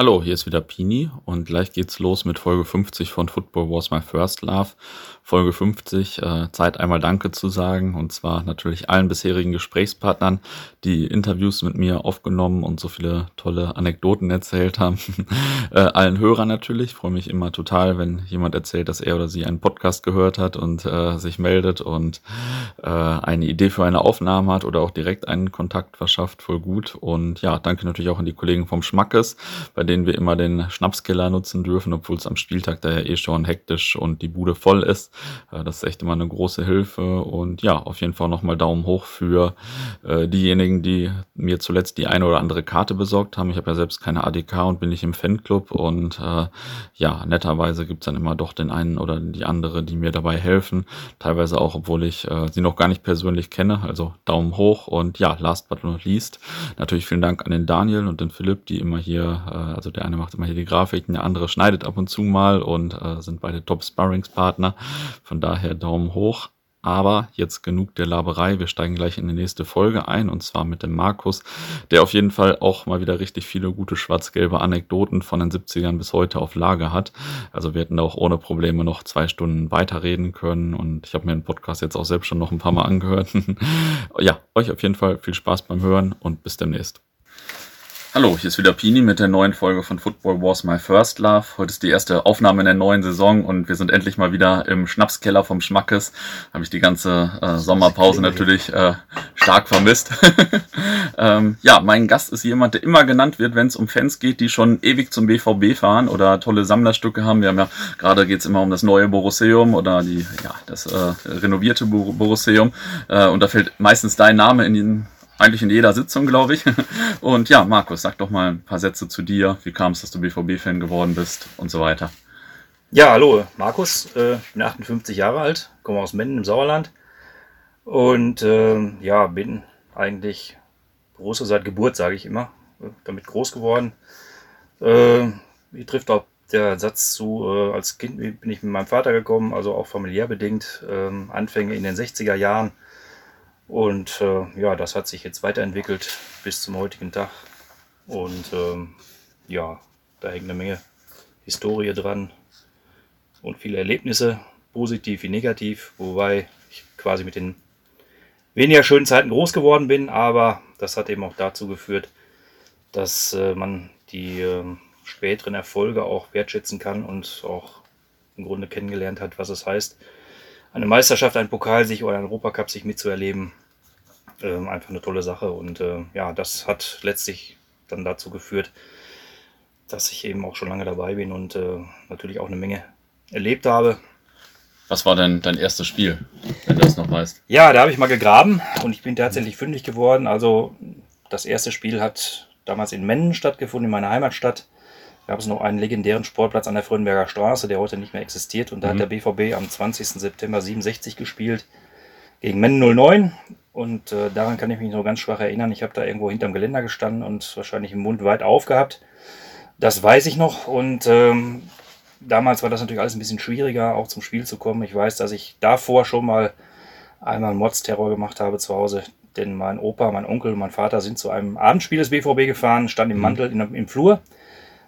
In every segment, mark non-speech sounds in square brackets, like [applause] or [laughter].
Hallo, hier ist wieder Pini und gleich geht's los mit Folge 50 von Football Was My First Love. Folge 50, äh, Zeit einmal Danke zu sagen und zwar natürlich allen bisherigen Gesprächspartnern, die Interviews mit mir aufgenommen und so viele tolle Anekdoten erzählt haben. [laughs] äh, allen Hörern natürlich, freue mich immer total, wenn jemand erzählt, dass er oder sie einen Podcast gehört hat und äh, sich meldet und äh, eine Idee für eine Aufnahme hat oder auch direkt einen Kontakt verschafft, voll gut. Und ja, danke natürlich auch an die Kollegen vom Schmackes, bei denen wir immer den Schnapskiller nutzen dürfen, obwohl es am Spieltag da ja eh schon hektisch und die Bude voll ist. Äh, das ist echt immer eine große Hilfe und ja, auf jeden Fall nochmal Daumen hoch für äh, diejenigen, die mir zuletzt die eine oder andere Karte besorgt haben. Ich habe ja selbst keine ADK und bin nicht im Fanclub und äh, ja, netterweise gibt's dann immer doch den einen oder die andere, die mir dabei helfen. Teilweise auch, obwohl ich sie noch gar nicht persönlich kenne. Also Daumen hoch und ja, last but not least, natürlich vielen Dank an den Daniel und den Philipp, die immer hier, also der eine macht immer hier die Grafiken, der andere schneidet ab und zu mal und äh, sind beide Top-Sparringspartner. Von daher Daumen hoch. Aber jetzt genug der Laberei. Wir steigen gleich in die nächste Folge ein und zwar mit dem Markus, der auf jeden Fall auch mal wieder richtig viele gute schwarz-gelbe Anekdoten von den 70ern bis heute auf Lager hat. Also wir hätten da auch ohne Probleme noch zwei Stunden weiterreden können und ich habe mir den Podcast jetzt auch selbst schon noch ein paar Mal angehört. [laughs] ja, euch auf jeden Fall viel Spaß beim Hören und bis demnächst. Hallo, hier ist wieder Pini mit der neuen Folge von Football Wars My First Love. Heute ist die erste Aufnahme in der neuen Saison und wir sind endlich mal wieder im Schnapskeller vom Schmackes. Habe ich die ganze äh, Sommerpause natürlich äh, stark vermisst. [laughs] ähm, ja, mein Gast ist jemand, der immer genannt wird, wenn es um Fans geht, die schon ewig zum BVB fahren oder tolle Sammlerstücke haben. Wir haben ja gerade geht's immer um das neue Borusseum oder die ja das äh, renovierte Borusseum äh, und da fällt meistens dein Name in den eigentlich in jeder Sitzung, glaube ich. [laughs] Und ja, Markus, sag doch mal ein paar Sätze zu dir. Wie kam es, dass du BVB-Fan geworden bist und so weiter? Ja, hallo, Markus. Äh, ich bin 58 Jahre alt, komme aus Menden im Sauerland. Und äh, ja, bin eigentlich große seit Geburt, sage ich immer. Damit groß geworden. Äh, trifft auch der Satz zu, äh, als Kind bin ich mit meinem Vater gekommen, also auch familiär bedingt. Ähm, Anfänge in den 60er Jahren und äh, ja, das hat sich jetzt weiterentwickelt bis zum heutigen Tag. Und ähm, ja, da hängt eine Menge Historie dran und viele Erlebnisse, positiv wie negativ, wobei ich quasi mit den weniger schönen Zeiten groß geworden bin, aber das hat eben auch dazu geführt, dass äh, man die äh, späteren Erfolge auch wertschätzen kann und auch im Grunde kennengelernt hat, was es heißt, eine Meisterschaft, ein Pokal sich oder ein Europacup sich mitzuerleben, ähm, einfach eine tolle Sache. Und äh, ja, das hat letztlich dann dazu geführt, dass ich eben auch schon lange dabei bin und äh, natürlich auch eine Menge erlebt habe. Was war denn dein erstes Spiel, wenn du das noch weißt? Ja, da habe ich mal gegraben und ich bin tatsächlich fündig geworden. Also das erste Spiel hat damals in Mennen stattgefunden, in meiner Heimatstadt gab es noch einen legendären Sportplatz an der Frönnberger Straße, der heute nicht mehr existiert. Und da mhm. hat der BVB am 20. September 67 gespielt gegen Men 09. Und äh, daran kann ich mich noch ganz schwach erinnern. Ich habe da irgendwo hinterm Geländer gestanden und wahrscheinlich im Mund weit aufgehabt. Das weiß ich noch. Und ähm, damals war das natürlich alles ein bisschen schwieriger, auch zum Spiel zu kommen. Ich weiß, dass ich davor schon mal einmal Mods-Terror gemacht habe zu Hause. Denn mein Opa, mein Onkel und mein Vater sind zu einem Abendspiel des BVB gefahren, standen im mhm. Mantel in, im Flur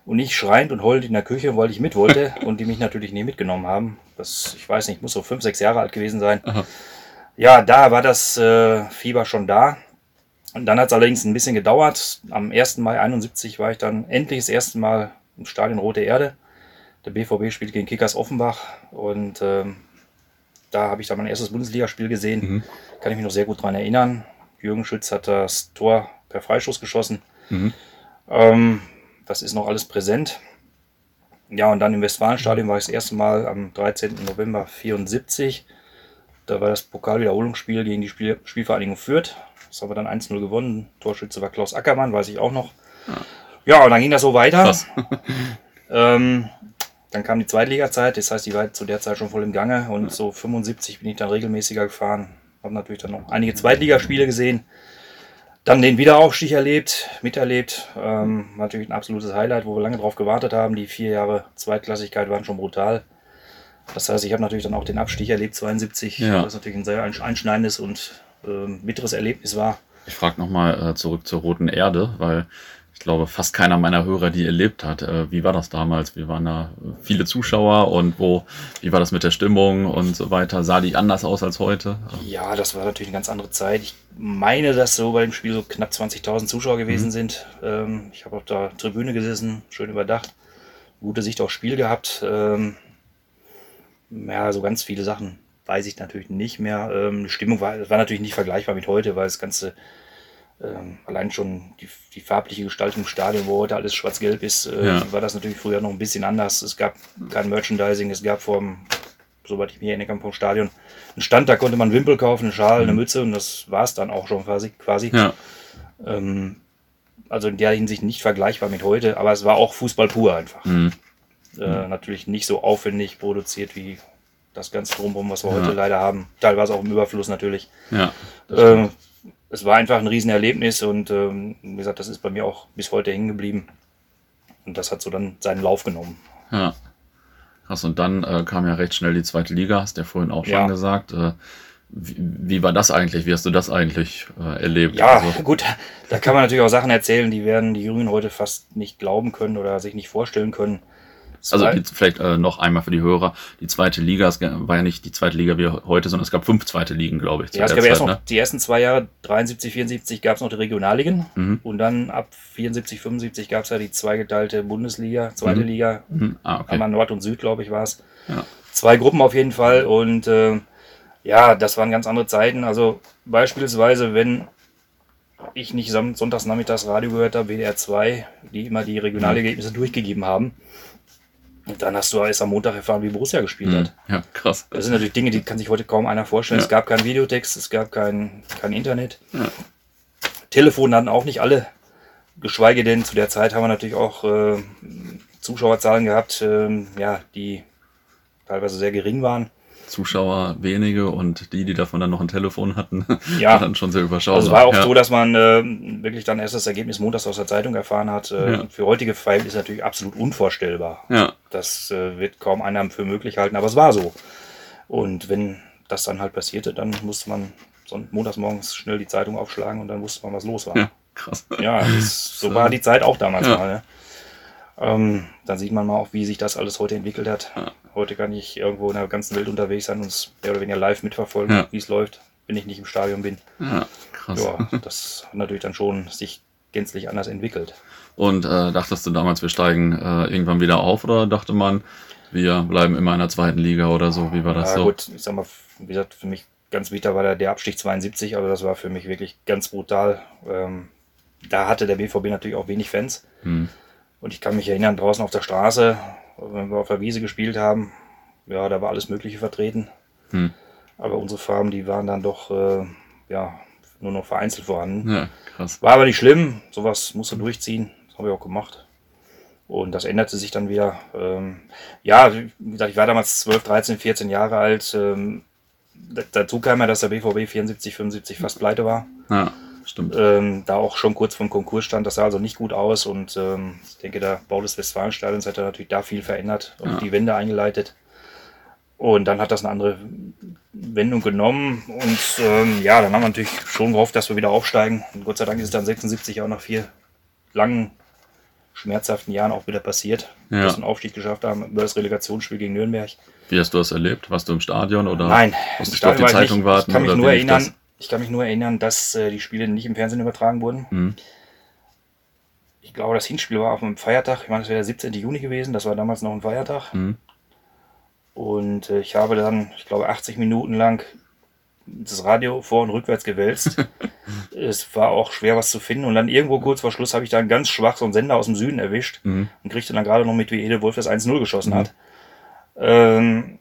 und ich schreiend und heulend in der Küche, weil ich mit wollte [laughs] und die mich natürlich nie mitgenommen haben. Das, ich weiß nicht, muss so fünf, sechs Jahre alt gewesen sein. Aha. Ja, da war das äh, Fieber schon da. Und dann hat es allerdings ein bisschen gedauert. Am 1. Mai 71 war ich dann endlich das erste Mal im Stadion Rote Erde. Der BVB spielt gegen Kickers Offenbach und ähm, da habe ich dann mein erstes Bundesligaspiel gesehen. Mhm. Kann ich mich noch sehr gut daran erinnern. Jürgen Schütz hat das Tor per Freischuss geschossen. Mhm. Ähm, das ist noch alles präsent. Ja, und dann im Westfalenstadion war ich das erste Mal am 13. November 74. Da war das Pokalwiederholungsspiel gegen die Spiel Spielvereinigung Fürth. Das haben wir dann 1-0 gewonnen. Torschütze war Klaus Ackermann, weiß ich auch noch. Ja, ja und dann ging das so weiter. [laughs] ähm, dann kam die Zweitliga-Zeit, das heißt, die war zu der Zeit schon voll im Gange und so 75 bin ich dann regelmäßiger gefahren. Habe natürlich dann noch einige Zweitligaspiele gesehen. Dann den Wiederaufstieg erlebt, miterlebt. Ähm, natürlich ein absolutes Highlight, wo wir lange drauf gewartet haben. Die vier Jahre Zweitklassigkeit waren schon brutal. Das heißt, ich habe natürlich dann auch den Abstieg erlebt, 72, ja. was natürlich ein sehr einschneidendes und äh, bitteres Erlebnis war. Ich frage nochmal äh, zurück zur Roten Erde, weil ich glaube, fast keiner meiner Hörer die erlebt hat. Äh, wie war das damals? Wie waren da viele Zuschauer und wo, wie war das mit der Stimmung und so weiter? Sah die anders aus als heute? Ja, das war natürlich eine ganz andere Zeit. Ich meine, dass so bei dem Spiel so knapp 20.000 Zuschauer gewesen mhm. sind. Ähm, ich habe auf der Tribüne gesessen, schön überdacht. Gute Sicht aufs Spiel gehabt. Ähm, ja, so ganz viele Sachen weiß ich natürlich nicht mehr. Ähm, die Stimmung war, war natürlich nicht vergleichbar mit heute, weil das Ganze ähm, allein schon die, die, farbliche Gestaltung im Stadion, wo heute alles schwarz-gelb ist, äh, ja. war das natürlich früher noch ein bisschen anders. Es gab kein Merchandising, es gab vom, soweit ich mich erinnern kann, vom Stadion einen Stand, da konnte man Wimpel kaufen, einen Schal, mhm. eine Mütze und das war es dann auch schon quasi. quasi. Ja. Ähm, also in der Hinsicht nicht vergleichbar mit heute, aber es war auch Fußball pur einfach. Mhm. Äh, natürlich nicht so aufwendig produziert wie das ganze Drumherum, was wir ja. heute leider haben. Teilweise auch im Überfluss natürlich. Ja, es war einfach ein Riesenerlebnis und ähm, wie gesagt, das ist bei mir auch bis heute hängen geblieben. Und das hat so dann seinen Lauf genommen. Ja. Krass, und dann äh, kam ja recht schnell die zweite Liga, hast du ja vorhin auch schon ja. gesagt. Äh, wie, wie, war das eigentlich? Wie hast du das eigentlich äh, erlebt? Ja, also, [laughs] gut, da kann man natürlich auch Sachen erzählen, die werden die Jungen heute fast nicht glauben können oder sich nicht vorstellen können. Also vielleicht äh, noch einmal für die Hörer, die zweite Liga, es war ja nicht die zweite Liga wie heute, sondern es gab fünf zweite Ligen, glaube ich. Ja, es gab Zeit, erst noch ne? die ersten zwei Jahre, 73, 74 gab es noch die Regionalligen mhm. und dann ab 74, 75 gab es ja die zweigeteilte Bundesliga, zweite mhm. Liga, mhm. Ah, okay. einmal Nord und Süd, glaube ich, war es. Ja. Zwei Gruppen auf jeden Fall und äh, ja, das waren ganz andere Zeiten. Also beispielsweise, wenn ich nicht sonntags nachmittags Radio gehört habe, WDR 2, die immer die Regionalergebnisse durchgegeben haben, und dann hast du erst am Montag erfahren, wie Borussia gespielt hat. Hm, ja, krass. Das sind natürlich Dinge, die kann sich heute kaum einer vorstellen. Ja. Es gab keinen Videotext, es gab kein, kein Internet. Ja. Telefon hatten auch nicht alle. Geschweige denn, zu der Zeit haben wir natürlich auch äh, Zuschauerzahlen gehabt, äh, ja, die teilweise sehr gering waren. Zuschauer wenige und die, die davon dann noch ein Telefon hatten, [laughs] ja. dann schon sehr überschaubar. Also es war auch ja. so, dass man äh, wirklich dann erst das Ergebnis montags aus der Zeitung erfahren hat. Äh, ja. Für heutige Verhältnisse natürlich absolut unvorstellbar. Ja. Das äh, wird kaum einer für möglich halten, aber es war so. Und wenn das dann halt passierte, dann musste man so montags morgens schnell die Zeitung aufschlagen und dann wusste man, was los war. Ja, krass. Ja, das, [laughs] so war die Zeit auch damals mal. Ne? Ähm, dann sieht man mal auch, wie sich das alles heute entwickelt hat. Ja. Heute kann ich irgendwo in der ganzen Welt unterwegs sein und es mehr oder weniger live mitverfolgen, ja. wie es läuft, wenn ich nicht im Stadion bin. Ja, krass. Ja, das hat natürlich dann schon sich gänzlich anders entwickelt. Und äh, dachtest du damals, wir steigen äh, irgendwann wieder auf oder dachte man, wir bleiben immer in der zweiten Liga oder so? Wie war das ja, so? Gut, ich sag mal, wie gesagt, für mich ganz wichtig war der, der Abstieg 72, aber das war für mich wirklich ganz brutal. Ähm, da hatte der BVB natürlich auch wenig Fans. Hm. Und ich kann mich erinnern, draußen auf der Straße, wenn wir auf der Wiese gespielt haben, ja, da war alles Mögliche vertreten. Hm. Aber unsere Farben, die waren dann doch, äh, ja, nur noch vereinzelt vorhanden. Ja, krass. War aber nicht schlimm, sowas musste durchziehen, das habe ich auch gemacht. Und das änderte sich dann wieder. Ähm, ja, wie gesagt, ich war damals 12, 13, 14 Jahre alt. Ähm, dazu kam ja, dass der BVB 74, 75 fast pleite war. Ja. Stimmt. Ähm, da auch schon kurz vom Konkurs stand, das sah also nicht gut aus und ähm, ich denke, der Bau des Westfalenstadions hat natürlich da viel verändert und ja. die Wende eingeleitet. Und dann hat das eine andere Wendung genommen und ähm, ja, dann haben wir natürlich schon gehofft, dass wir wieder aufsteigen. Und Gott sei Dank ist es dann 76 auch nach vier langen, schmerzhaften Jahren auch wieder passiert, ja. dass wir einen Aufstieg geschafft haben über das Relegationsspiel gegen Nürnberg. Wie hast du das erlebt? Warst du im Stadion oder Nein, musstest du auf die Zeitung warten? Ich kann mich nur erinnern, ich kann mich nur erinnern, dass äh, die Spiele nicht im Fernsehen übertragen wurden. Mhm. Ich glaube, das Hinspiel war auf einem Feiertag. Ich meine, es wäre der 17. Juni gewesen. Das war damals noch ein Feiertag. Mhm. Und äh, ich habe dann, ich glaube, 80 Minuten lang das Radio vor- und rückwärts gewälzt. [laughs] es war auch schwer, was zu finden. Und dann irgendwo kurz vor Schluss habe ich dann ganz schwach so einen Sender aus dem Süden erwischt mhm. und kriegte dann gerade noch mit, wie Ede Wolf das 1-0 geschossen mhm. hat. Ähm,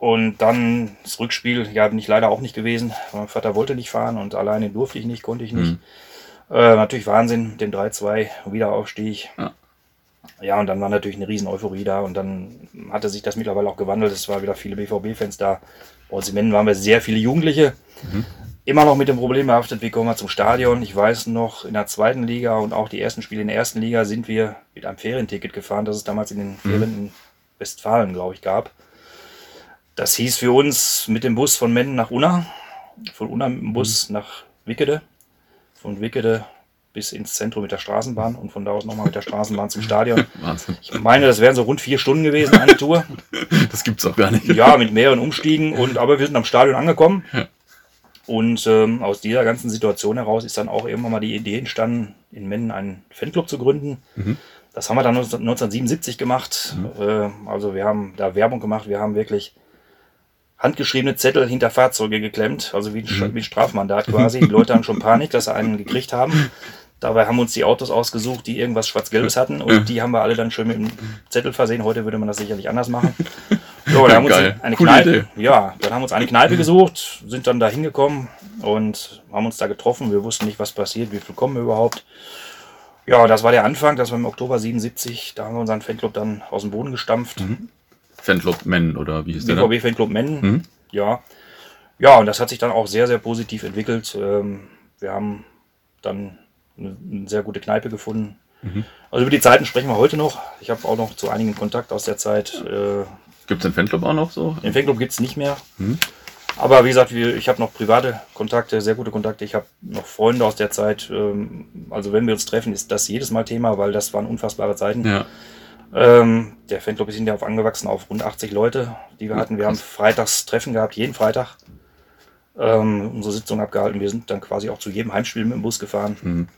und dann das Rückspiel, ja, bin ich leider auch nicht gewesen. Mein Vater wollte nicht fahren und alleine durfte ich nicht, konnte ich nicht. Mhm. Äh, natürlich Wahnsinn, den 3-2 Wiederaufstieg. Ja. ja, und dann war natürlich eine riesen Euphorie da und dann hatte sich das mittlerweile auch gewandelt. Es war wieder viele BVB-Fans da. Bei uns im waren wir sehr viele Jugendliche. Mhm. Immer noch mit dem Problem behaftet, wie kommen wir zum Stadion? Ich weiß noch, in der zweiten Liga und auch die ersten Spiele in der ersten Liga sind wir mit einem Ferienticket gefahren, das es damals in den Ferien mhm. in Westfalen, glaube ich, gab. Das hieß für uns mit dem Bus von Mennen nach Unna, von Unna mit dem Bus mhm. nach Wickede, von Wickede bis ins Zentrum mit der Straßenbahn und von da aus nochmal mit der Straßenbahn zum Stadion. [laughs] Wahnsinn. Ich meine, das wären so rund vier Stunden gewesen, eine Tour. [laughs] Das gibt's auch gar nicht. Ja, mit mehreren Umstiegen. Und, aber wir sind am Stadion angekommen. Ja. Und ähm, aus dieser ganzen Situation heraus ist dann auch irgendwann mal die Idee entstanden, in Mennen einen Fanclub zu gründen. Mhm. Das haben wir dann 1977 gemacht. Mhm. Äh, also wir haben da Werbung gemacht. Wir haben wirklich handgeschriebene Zettel hinter Fahrzeuge geklemmt, also wie ein, mhm. wie ein Strafmandat quasi. Die Leute haben schon Panik, dass sie einen gekriegt haben. Dabei haben wir uns die Autos ausgesucht, die irgendwas Schwarz-Gelbes hatten und die haben wir alle dann schön mit einem Zettel versehen. Heute würde man das sicherlich anders machen. So, dann haben wir uns eine Kneipe, ja, dann haben wir uns eine Kneipe gesucht, sind dann da hingekommen und haben uns da getroffen. Wir wussten nicht, was passiert, wie viel kommen überhaupt. Ja, das war der Anfang, das war im Oktober 77, da haben wir unseren Fanclub dann aus dem Boden gestampft. Mhm. Fanclub Men oder wie hieß der? BVB Fanclub Men, mhm. ja. Ja, und das hat sich dann auch sehr, sehr positiv entwickelt. Ähm, wir haben dann eine, sehr gute Kneipe gefunden. Mhm. Also über die Zeiten sprechen wir heute noch. Ich habe auch noch zu einigen Kontakt aus der Zeit. Äh, gibt es den Fanclub auch noch so? Den Fanclub gibt es nicht mehr. Mhm. Aber wie gesagt, ich habe noch private Kontakte, sehr gute Kontakte. Ich habe noch Freunde aus der Zeit. Ähm, also wenn wir uns treffen, ist das jedes Mal Thema, weil das waren unfassbare Zeiten. Ja. Ähm, der Fanclub ist hinterher auf angewachsen auf rund 80 Leute, die wir hatten. Wir haben freitags Treffen gehabt, jeden Freitag. Ähm, unsere Sitzung abgehalten. Wir sind dann quasi auch zu jedem Heimspiel mit dem Bus gefahren. Mhm.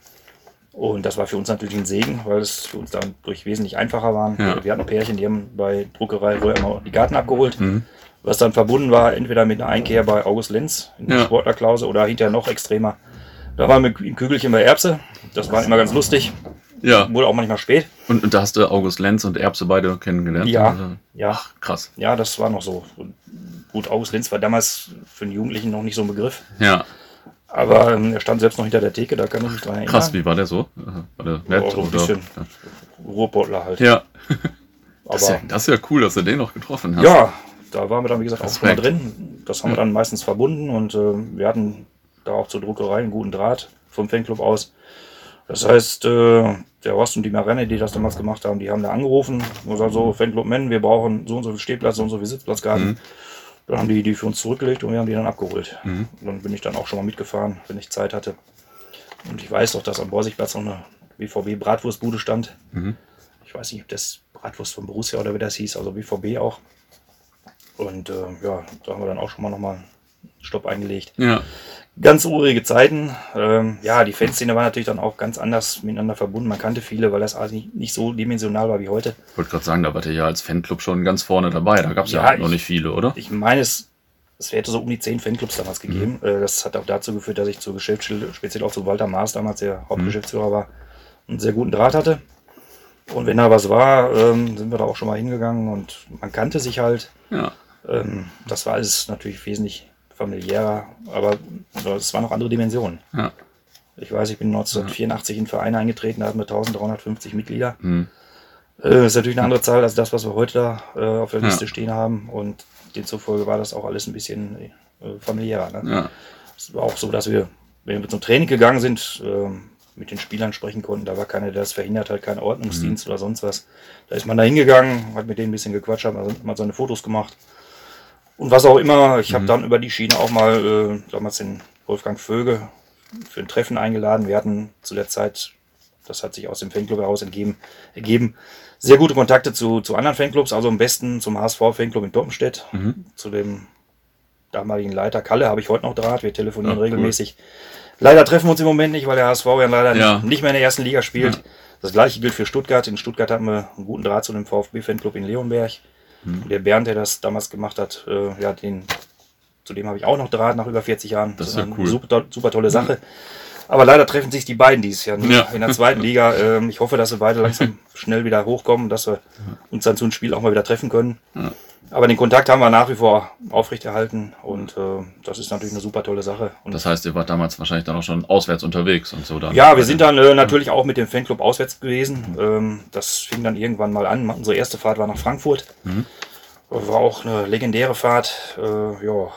Und das war für uns natürlich ein Segen, weil es für uns dadurch wesentlich einfacher war. Ja. Wir hatten Pärchen, die haben bei Druckerei Röhr immer die Garten abgeholt. Mhm. Was dann verbunden war, entweder mit einer Einkehr bei August Lenz in der ja. Sportlerklause oder hinterher noch extremer. Da waren wir im Kügelchen bei Erbse. Das war immer ganz lustig. Ja. Wurde auch manchmal spät. Und, und da hast du August Lenz und Erbse beide kennengelernt? Ja. Also, ja. Ach, krass. Ja, das war noch so. Gut, August Lenz war damals für einen Jugendlichen noch nicht so ein Begriff. Ja. Aber ähm, er stand selbst noch hinter der Theke, da kann ich mich dran erinnern. Krass, wie war der so? War der nett? Oh, so ein bisschen ja. Ruhrbottler halt. Ja. [laughs] das, ist ja. das ist ja cool, dass du den noch getroffen hast. Ja, da waren wir dann, wie gesagt, auch schon mal drin. Das haben wir dann meistens verbunden und äh, wir hatten da auch zur Druckerei einen guten Draht vom Fanclub aus. Das heißt, äh, der Horst und die Marenne, die das damals gemacht haben, die haben da angerufen und gesagt, so, Fanclub Men, wir brauchen so und so viel Stehplatz, so und so viel Sitzplatzgarten. Mhm. Dann haben die die für uns zurückgelegt und wir haben die dann abgeholt. Mhm. Dann bin ich dann auch schon mal mitgefahren, wenn ich Zeit hatte. Und ich weiß doch, dass am Borsigplatz noch eine BVB Bratwurstbude stand. Mhm. Ich weiß nicht, ob das Bratwurst von Borussia oder wie das hieß, also BVB auch. Und äh, ja, da haben wir dann auch schon mal nochmal Stopp eingelegt. Ja ganz urige Zeiten. Ähm, ja, die Fanszene war natürlich dann auch ganz anders miteinander verbunden. Man kannte viele, weil das also nicht, nicht so dimensional war wie heute. Ich wollte gerade sagen, da war ihr ja als Fanclub schon ganz vorne dabei. Da gab es ja, ja noch nicht viele, oder? Ich meine, es, es hätte so um die zehn Fanclubs damals gegeben. Mhm. Das hat auch dazu geführt, dass ich zur Geschäftsstelle, speziell auch zu Walter Maas damals, der Hauptgeschäftsführer war, einen sehr guten Draht hatte. Und wenn da was war, ähm, sind wir da auch schon mal hingegangen und man kannte sich halt. Ja. Ähm, das war alles natürlich wesentlich familiärer, aber es waren noch andere Dimensionen. Ja. Ich weiß, ich bin 1984 ja. in den Verein eingetreten, da hatten wir 1350 Mitglieder. Mhm. Äh, ist natürlich eine andere Zahl als das, was wir heute da äh, auf der ja. Liste stehen haben und demzufolge war das auch alles ein bisschen äh, familiärer. Ne? Es war auch so, dass wir, wenn wir zum Training gegangen sind, äh, mit den Spielern sprechen konnten. Da war keiner, der das verhindert hat, kein Ordnungsdienst mhm. oder sonst was. Da ist man da hingegangen, hat mit denen ein bisschen gequatscht, hat mal seine Fotos gemacht. Und was auch immer, ich habe mhm. dann über die Schiene auch mal äh, damals den Wolfgang Vöge für ein Treffen eingeladen. Wir hatten zu der Zeit, das hat sich aus dem Fanclub heraus entgeben, ergeben, sehr gute Kontakte zu, zu anderen Fanclubs, also am besten zum HSV-Fanclub in Doppenstedt, mhm. zu dem damaligen Leiter Kalle habe ich heute noch Draht, wir telefonieren ja, regelmäßig. Cool. Leider treffen wir uns im Moment nicht, weil der HSV ja leider ja. Nicht, mehr in der ersten Liga spielt. Ja. Das gleiche gilt für Stuttgart. In Stuttgart haben wir einen guten Draht zu dem VfB-Fanclub in Leonberg. Mhm. Der Bernd, der das damals gemacht hat, äh, ja, den, zu dem habe ich auch noch Draht nach über 40 Jahren. Das, ist ja cool. Super, super tolle Sache. Aber leider treffen sich die beiden dieses Jahr ja. in der zweiten [laughs] Liga. Ähm, ich hoffe, dass wir beide langsam [laughs] schnell wieder hochkommen, dass wir uns dann zu einem Spiel auch mal wieder treffen können. Ja. Aber den Kontakt haben wir nach wie vor aufrechterhalten und äh, das ist natürlich eine super tolle Sache. Und das heißt, ihr wart damals wahrscheinlich dann auch schon auswärts unterwegs und so dann? Ja, wir sind dann äh, natürlich auch mit dem Fanclub auswärts gewesen. Ähm, das fing dann irgendwann mal an. Unsere erste Fahrt war nach Frankfurt. Mhm. War auch eine legendäre Fahrt. Äh, ja,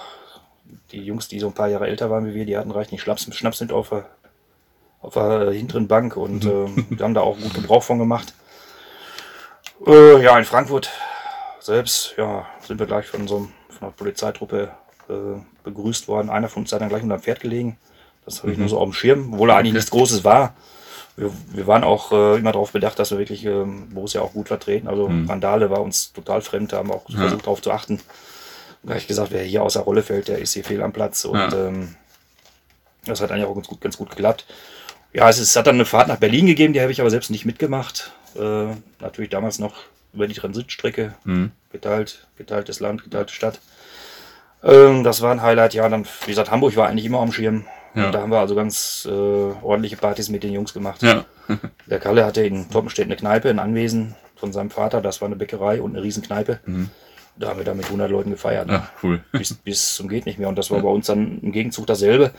die Jungs, die so ein paar Jahre älter waren wie wir, die hatten reichlich Schnaps, Schnaps mit auf der, auf der hinteren Bank und mhm. äh, haben da auch gut Gebrauch von gemacht. Äh, ja, in Frankfurt selbst, ja, sind wir gleich von so einem, von einer Polizeitruppe äh, begrüßt worden. Einer von uns hat dann gleich unter dem Pferd gelegen. Das habe ich mhm. nur so auf dem Schirm, obwohl er eigentlich nichts Großes war. wir, wir waren auch äh, immer darauf bedacht, dass wir wirklich ähm, Borussia auch gut vertreten. Also Mhm. Randale war uns total fremd, da haben wir auch Ja. versucht darauf zu achten. Da habe ich gesagt, wer hier außer Rolle fällt, der ist hier fehl am Platz. Und Ja. ähm, das hat eigentlich auch ganz gut, ganz gut geklappt. Ja, es, ist, es hat dann eine Fahrt nach Berlin gegeben, die habe ich aber selbst nicht mitgemacht. Äh, natürlich damals noch über die Transitstrecke, Mhm. geteilt, geteiltes Land, geteilte Stadt. Ähm, das war ein Highlight. Ja, dann, wie gesagt, Hamburg war eigentlich immer am Schirm. Ja. Und da haben wir also ganz äh, ordentliche Partys mit den Jungs gemacht. Ja. [laughs] Der Kalle hatte in Toppenstedt eine Kneipe, ein Anwesen von seinem Vater. Das war eine Bäckerei und eine Riesenkneipe. Mhm. Da haben wir da mit 100 Leuten gefeiert. Ach, cool. Bis, [laughs] bis zum geht nicht mehr. Und das war bei uns dann im Gegenzug dasselbe.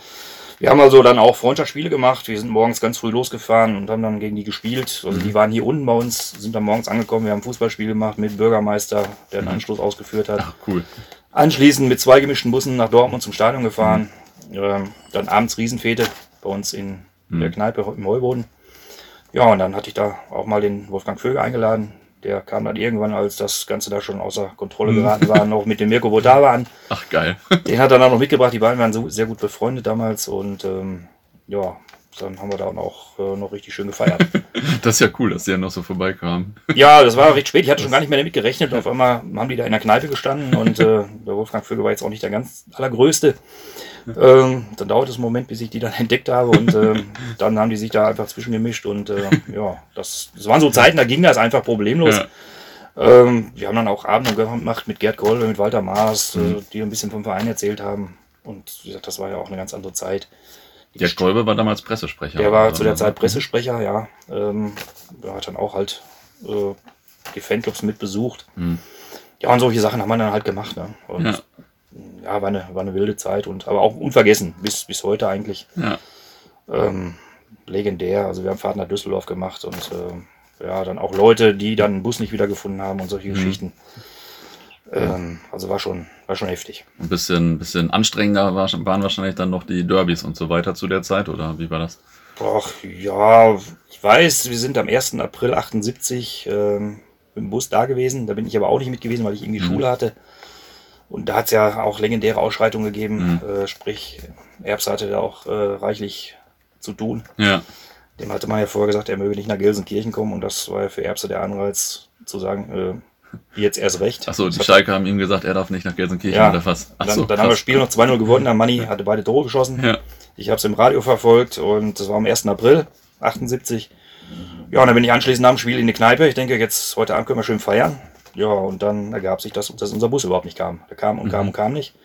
Wir haben also dann auch Freundschaftsspiele gemacht. Wir sind morgens ganz früh losgefahren und haben dann gegen die gespielt. Also die waren hier unten bei uns, sind dann morgens angekommen. Wir haben ein Fußballspiel gemacht mit Bürgermeister, der einen Anschluss ausgeführt hat. Ach, cool. Anschließend mit zwei gemischten Bussen nach Dortmund zum Stadion gefahren. Ähm, dann abends Riesenfete bei uns in der Kneipe im Heuboden. Ja, und dann hatte ich da auch mal den Wolfgang Vögel eingeladen. Der kam dann irgendwann, als das Ganze da schon außer Kontrolle geraten war, noch mit dem Mirko Vodava an. Ach, geil. Den hat er dann noch mitgebracht. Die beiden waren so sehr gut befreundet damals. Und ähm, ja, dann haben wir da auch äh, noch richtig schön gefeiert. [laughs] Das ist ja cool, dass die ja noch so vorbeikamen. [laughs] Ja, das war recht spät. Ich hatte schon gar nicht mehr damit gerechnet. Auf einmal haben die da in der Kneipe gestanden und äh, [laughs] der Wolfgang Vögel war jetzt auch nicht der ganz allergrößte. Ähm, dann dauert es einen Moment, bis ich die dann entdeckt habe und ähm, dann haben die sich da einfach zwischengemischt und äh, ja, das, das waren so Zeiten, da ging das einfach problemlos. Ja. Ähm, wir haben dann auch Abende gemacht mit Gerd Kolbe, mit Walter Maas, äh, die ein bisschen vom Verein erzählt haben und wie gesagt, das war ja auch eine ganz andere Zeit. Der Kolbe war damals Pressesprecher. der war oder? zu der Zeit Pressesprecher, ja. Ähm, der hat dann auch halt äh, die Fanclubs mit besucht. Mhm. Ja, und solche Sachen haben wir dann halt gemacht. Ne? Und Ja. ja, war, eine, war eine wilde Zeit und aber auch unvergessen, bis, bis heute eigentlich. Ja. Ähm, legendär. Also wir haben Fahrt nach Düsseldorf gemacht und äh, ja, dann auch Leute, die dann einen Bus nicht wiedergefunden haben und solche Geschichten. Ähm, also war schon, war schon heftig. Ein bisschen, bisschen anstrengender war, waren wahrscheinlich dann noch die Derbys und so weiter zu der Zeit, oder wie war das? Ach ja, ich weiß, wir sind am 1. April 78 ähm, dem Bus da gewesen. Da bin ich aber auch nicht mit gewesen, weil ich irgendwie Mhm. Schule hatte. Und da hat es ja auch legendäre Ausschreitungen gegeben. Äh, sprich, Erbs hatte da auch äh, reichlich zu tun. Ja. Dem hatte man ja vorher gesagt, er möge nicht nach Gelsenkirchen kommen. Und das war ja für Erbse der Anreiz zu sagen, äh, jetzt erst recht. Achso, die Schalke haben ihm gesagt, er darf nicht nach Gelsenkirchen Ja. oder was? Dann, Achso, dann haben wir das Spiel noch 2-0 gewonnen. Der Manni hatte beide Tore geschossen. Ja. Ich habe es im Radio verfolgt und das war am 1. April 78. Ja, und dann bin ich anschließend nach dem Spiel in die Kneipe. Ich denke, jetzt heute Abend können wir schön feiern. Ja, und dann ergab sich das, dass unser Bus überhaupt nicht kam. Der kam und kam und kam nicht.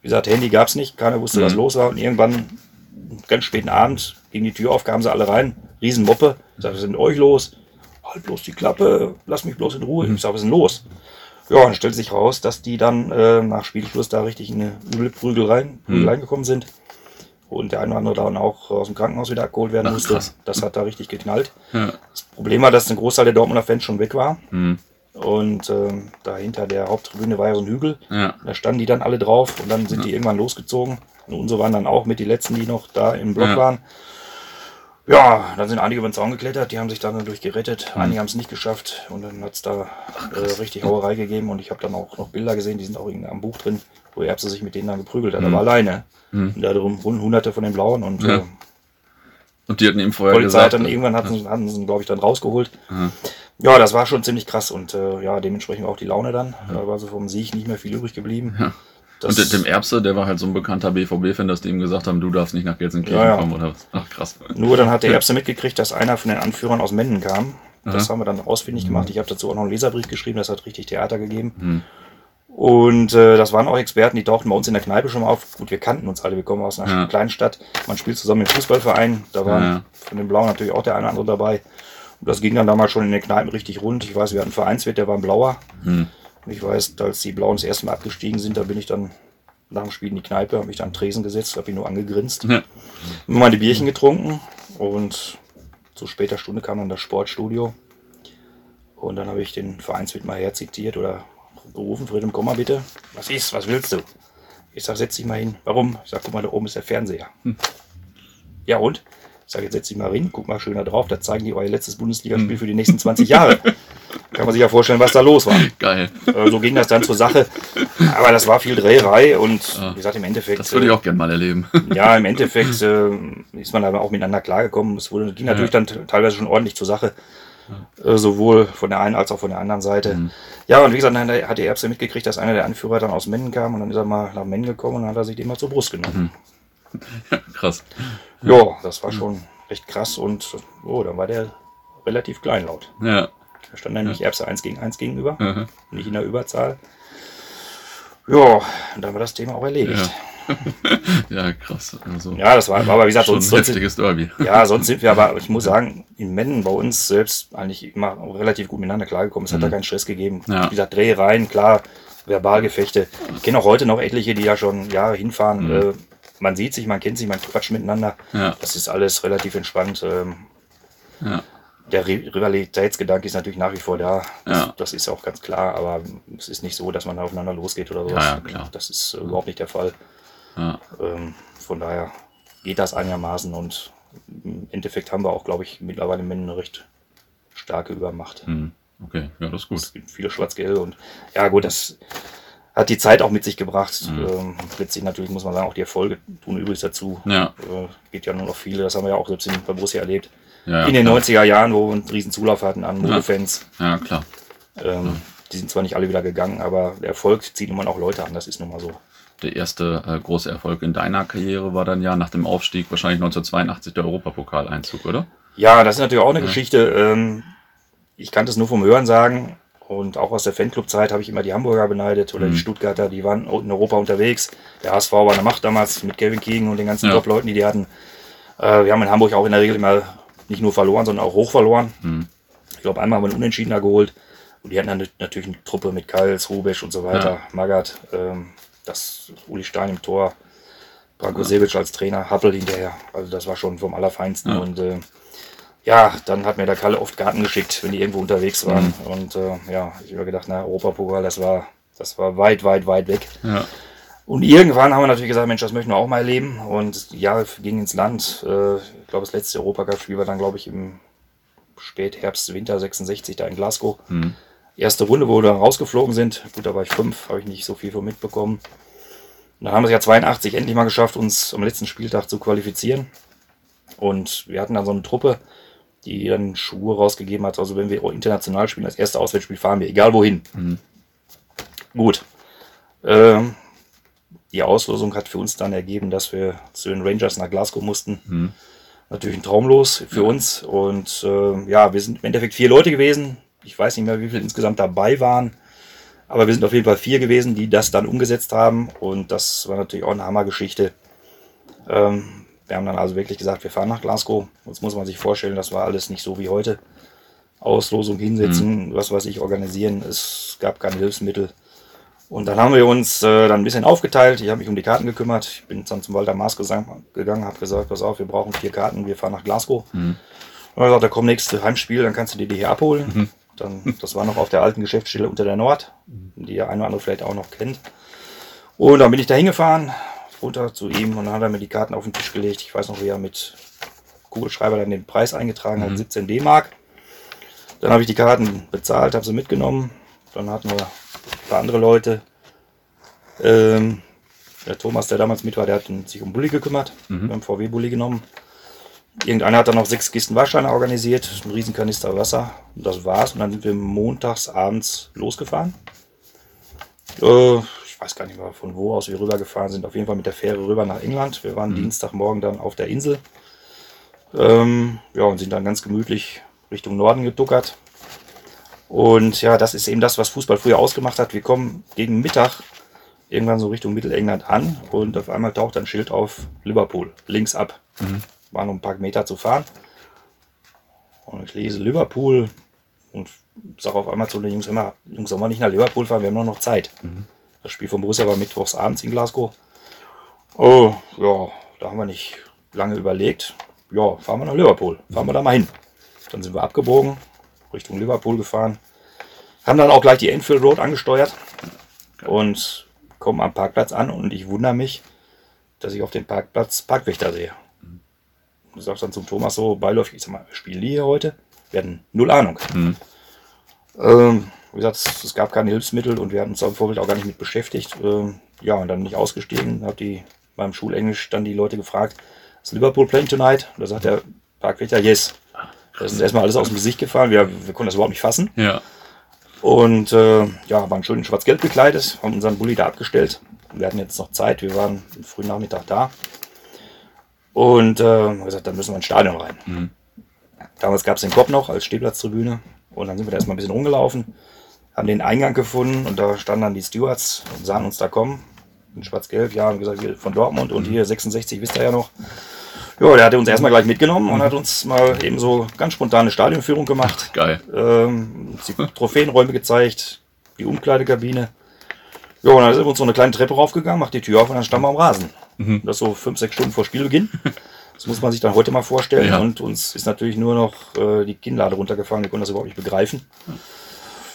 Wie gesagt, Handy gab es nicht, keiner wusste, was Mhm. los war. Und irgendwann, ganz späten Abend, ging die Tür auf, kamen sie alle rein. Riesenmoppe. Ich sag, was ist mit euch los? Halt bloß die Klappe, lass mich bloß in Ruhe. Ich sag, was ist denn los? Ja, dann stellt sich raus, dass die dann äh, nach Spielschluss da richtig in eine üble Prügeleien, Mhm. Prügeleien gekommen sind. Und der eine oder andere dann auch aus dem Krankenhaus wieder abgeholt werden Ach, musste. krass. Das hat da richtig geknallt. Ja. Das Problem war, dass ein Großteil der Dortmunder Fans schon weg war. Hm. Und ähm, dahinter der Haupttribüne war ja so ein Hügel. Ja. Da standen die dann alle drauf und dann sind Ja. die irgendwann losgezogen. Und unsere waren dann auch mit die letzten, die noch da im Block waren. Ja, dann sind einige über den Zaun geklettert, die haben sich dann dadurch gerettet. Mhm. Einige haben es nicht geschafft und dann hat es da äh, richtig Hauerei gegeben und ich habe dann auch noch Bilder gesehen, die sind auch irgendwie am Buch drin, wo Erbse sich mit denen dann geprügelt hat. Er war alleine. Mhm. Und da drum rund hunderte von den Blauen und Ja. äh, Und die hatten ihm vorher Polizei gesagt. dann irgendwann hatten, sie- hatten sie, glaube ich, dann rausgeholt. Aha. Ja, das war schon ziemlich krass und äh, ja, dementsprechend auch die Laune dann. Da war so vom Sieg nicht mehr viel übrig geblieben. Ja. Das, und dem Erbse, der war halt so ein bekannter BVB-Fan, dass die ihm gesagt haben, du darfst nicht nach Gelsenkirchen Ja, ja. kommen oder was. Ach krass. nur dann hat der Erbse mitgekriegt, dass einer von den Anführern aus Menden kam. Das Aha. haben wir dann ausfindig gemacht. Ich habe dazu auch noch einen Leserbrief geschrieben, das hat richtig Theater gegeben. Hm. Und äh, das waren auch Experten, die tauchten bei uns in der Kneipe schon mal auf. Gut, wir kannten uns alle, wir kommen aus einer Ja. kleinen Stadt. Man spielt zusammen im Fußballverein. Da waren Ja. von den Blauen natürlich auch der eine oder andere dabei. Und das ging dann damals schon in den Kneipen richtig rund. Ich weiß, wir hatten einen Vereinswirt, der war ein Blauer. Hm. Und ich weiß, als die Blauen das erste Mal abgestiegen sind, da bin ich dann nach dem Spiel in die Kneipe, habe mich dann Tresen gesetzt, habe ihn nur angegrinst, Ja. meine Bierchen getrunken und zu später Stunde kam dann das Sportstudio und dann habe ich den Vereinswirt mal herzitiert oder gerufen, Friedem, komm mal bitte. Was ist, was willst du? Ich sag, setz dich mal hin. Warum? Ich sag, guck mal, da oben ist der Fernseher. Ja und? Ich sage, jetzt setz dich mal hin, guck mal schön da drauf, da zeigen die euer letztes Bundesligaspiel für die nächsten 20 Jahre. [laughs] Kann man sich ja vorstellen, was da los war. Geil. Äh, so ging das dann zur Sache. Aber das war viel Dreherei und wie gesagt, im Endeffekt. Das würde ich äh, auch gerne mal erleben. [laughs] Ja, im Endeffekt, äh, ist man aber auch miteinander klargekommen. Es wurde, ging natürlich dann teilweise schon ordentlich zur Sache. Äh, sowohl von der einen als auch von der anderen Seite. Mhm. Ja, und wie gesagt, dann hat die Erbse mitgekriegt, dass einer der Anführer dann aus Mennen kam und dann ist er mal nach Mennen gekommen und dann hat er sich den mal zur Brust genommen. Krass. Ja, das war schon recht krass und oh, dann war der relativ kleinlaut. Ja. Da stand nämlich Erbse 1 gegen 1 gegenüber, Mhm. nicht in der Überzahl. Ja, und dann war das Thema auch erledigt. [laughs] Ja, krass. Also, Ja, das war, war aber wie gesagt, sonst, ein sonst, heftiges Derby. ja, sonst sind wir aber, [laughs] ich muss sagen, in Mennen bei uns selbst eigentlich immer relativ gut miteinander klargekommen. Es hat da keinen Stress gegeben. Ja. Wie gesagt, Drehereien, klar, Verbalgefechte. Ich kenne auch heute noch etliche, die ja schon Jahre hinfahren. Äh, man sieht sich, man kennt sich, man quatscht miteinander. Ja. Das ist alles relativ entspannt. Ähm, Ja. Der Ri- Rivalitätsgedanke ist natürlich nach wie vor da. Das, Ja. das ist auch ganz klar, aber es ist nicht so, dass man aufeinander losgeht oder sowas. Ja, ja, klar. Das ist äh, überhaupt nicht der Fall. Ja. Ähm, von daher geht das einigermaßen und im Endeffekt haben wir auch, glaube ich, mittlerweile Männer eine recht starke Übermacht. Mhm. Okay, ja, das ist gut. Es gibt viele Schwarz-Gelbe und ja gut, das hat die Zeit auch mit sich gebracht. Mhm. Ähm, letztlich natürlich muss man sagen, auch die Erfolge tun übrigens dazu. Ja. Äh, gibt ja nur noch viele, das haben wir ja auch selbst in, Borussia erlebt. Ja, in den klar. 90er Jahren, wo wir einen riesen Zulauf hatten an Modefans. Ja, klar. Ähm, Die sind zwar nicht alle wieder gegangen, aber der Erfolg zieht nun mal auch Leute an, das ist nun mal so. Der erste äh, große Erfolg in deiner Karriere war dann ja nach dem Aufstieg wahrscheinlich 1982 der Europapokaleinzug, oder? Ja, das ist natürlich auch eine Geschichte. Ähm, ich kannte es nur vom Hören sagen und auch aus der Fanclub-Zeit habe ich immer die Hamburger beneidet oder die Stuttgarter, die waren in Europa unterwegs. Der HSV war in der Macht damals mit Kevin Keegan und den ganzen Ja. Top-Leuten, die die hatten. Äh, wir haben in Hamburg auch in der Regel immer nicht nur verloren, sondern auch hoch verloren. Ich glaube, einmal haben wir einen Unentschieden da geholt. Und die hatten dann natürlich eine Truppe mit Kals, Rubesch und so weiter, Ja. Magath, ähm, das Uli Stein im Tor, Branko Sevic als Trainer, Happel hinterher. Also das war schon vom Allerfeinsten. Ja. Und äh, ja, dann hat mir der Kalle oft Karten geschickt, wenn die irgendwo unterwegs waren. Und äh, ja, ich habe gedacht, na, Europapokal, das war, das war weit, weit, weit weg. Ja. Und irgendwann haben wir natürlich gesagt, Mensch, das möchten wir auch mal erleben. Und die Jahre gingen ins Land. Äh, glaube, das letzte Europacup-Spiel war dann, glaube ich, im Spätherbst, Winter 66 da in Glasgow. Erste Runde, wo wir dann rausgeflogen sind. Gut, da war ich fünf, habe ich nicht so viel von mitbekommen. Und dann haben wir es ja 82 endlich mal geschafft, uns am letzten Spieltag zu qualifizieren. Und wir hatten dann so eine Truppe, die dann Schuhe rausgegeben hat. Also wenn wir international spielen, das erste Auswärtsspiel fahren wir, egal wohin. Gut. Ähm, die Auslosung hat für uns dann ergeben, dass wir zu den Rangers nach Glasgow mussten. Natürlich ein Traumlos für uns. Und äh, ja, wir sind im Endeffekt vier Leute gewesen. Ich weiß nicht mehr, wie viele insgesamt dabei waren. Aber wir sind auf jeden Fall vier gewesen, die das dann umgesetzt haben. Und das war natürlich auch eine Hammergeschichte. Ähm, wir haben dann also wirklich gesagt, wir fahren nach Glasgow. Jetzt muss man sich vorstellen, das war alles nicht so wie heute. Auslosung hinsetzen, was weiß ich, organisieren. Es gab keine Hilfsmittel. Und dann haben wir uns äh, dann ein bisschen aufgeteilt. Ich habe mich um die Karten gekümmert. Ich bin dann zum Walter Maas gegangen, habe gesagt, pass auf, wir brauchen vier Karten, wir fahren nach Glasgow. Und er gesagt, da kommt nächste Heimspiel, dann kannst du dir die hier abholen. Dann, das war noch auf der alten Geschäftsstelle unter der Nord, die der eine oder andere vielleicht auch noch kennt. Und dann bin ich da hingefahren, runter zu ihm und dann hat er mir die Karten auf den Tisch gelegt. Ich weiß noch, wie er mit Kugelschreiber dann den Preis eingetragen hat, 17 D-Mark. Dann habe ich die Karten bezahlt, habe sie mitgenommen. Dann hatten wir paar andere Leute. Ähm, der Thomas, der damals mit war, der hat sich um Bulli gekümmert. Wir haben VW-Bulli genommen. Irgendeiner hat dann noch sechs Kisten Waschweine organisiert, ein Riesenkanister Wasser. Und das war's. Und dann sind wir montags abends losgefahren. Äh, ich weiß gar nicht mehr, von wo aus wir rübergefahren sind. Auf jeden Fall mit der Fähre rüber nach England. Wir waren Dienstagmorgen dann auf der Insel. Ähm, ja, und sind dann ganz gemütlich Richtung Norden geduckert. Und ja, das ist eben das, was Fußball früher ausgemacht hat. Wir kommen gegen Mittag irgendwann so Richtung Mittelengland an und auf einmal taucht ein Schild auf Liverpool, links ab. War noch ein paar Meter zu fahren. Und ich lese Liverpool und sage auf einmal zu den Jungs immer, Jungs, sollen wir nicht nach Liverpool fahren, wir haben noch, noch Zeit. Das Spiel von Borussia war mittwochs abends in Glasgow. Oh, ja, da haben wir nicht lange überlegt. Ja, fahren wir nach Liverpool, fahren wir da mal hin. Dann sind wir abgebogen, Richtung Liverpool gefahren. Haben dann auch gleich die Enfield Road angesteuert und kommen am Parkplatz an und ich wundere mich, dass ich auf dem Parkplatz Parkwächter sehe. Ich sage dann zum Thomas so beiläufig, ich sag mal, spielen die hier heute? Wir hatten null Ahnung. Ähm, wie gesagt, es gab keine Hilfsmittel und wir hatten uns im Vorfeld auch gar nicht mit beschäftigt. Ähm, ja, und dann bin ich ausgestiegen, habe die beim Schulenglisch dann die Leute gefragt, ist Liverpool playing tonight? Und da sagt der Parkwächter, yes. Das ist uns erstmal alles aus dem Gesicht gefallen. Wir, wir konnten das überhaupt nicht fassen. Ja. Und äh, ja, waren schön in schwarz-gelb gekleidet, haben unseren Bulli da abgestellt. Wir hatten jetzt noch Zeit, wir waren frühen Nachmittag da. Und äh, haben gesagt, dann müssen wir ins Stadion rein. Mhm. Damals gab es den Kopf noch als Stehplatztribüne. Und dann sind wir da erstmal ein bisschen rumgelaufen, haben den Eingang gefunden und da standen dann die Stewards und sahen uns da kommen. In schwarz-gelb, ja, haben gesagt, wir von Dortmund und hier 66, wisst ihr ja noch. Ja, der hatte uns erstmal gleich mitgenommen und hat uns mal eben so ganz spontane Stadionführung gemacht. Geil. Ähm, die Trophäenräume gezeigt, die Umkleidekabine. Ja, und dann sind wir uns so eine kleine Treppe raufgegangen, macht die Tür auf und dann standen wir am Rasen. Das so fünf, sechs Stunden vor Spielbeginn. [laughs] Das muss man sich dann heute mal vorstellen. Ja. Und uns ist natürlich nur noch äh, die Kinnlade runtergefallen. Wir konnten das überhaupt nicht begreifen.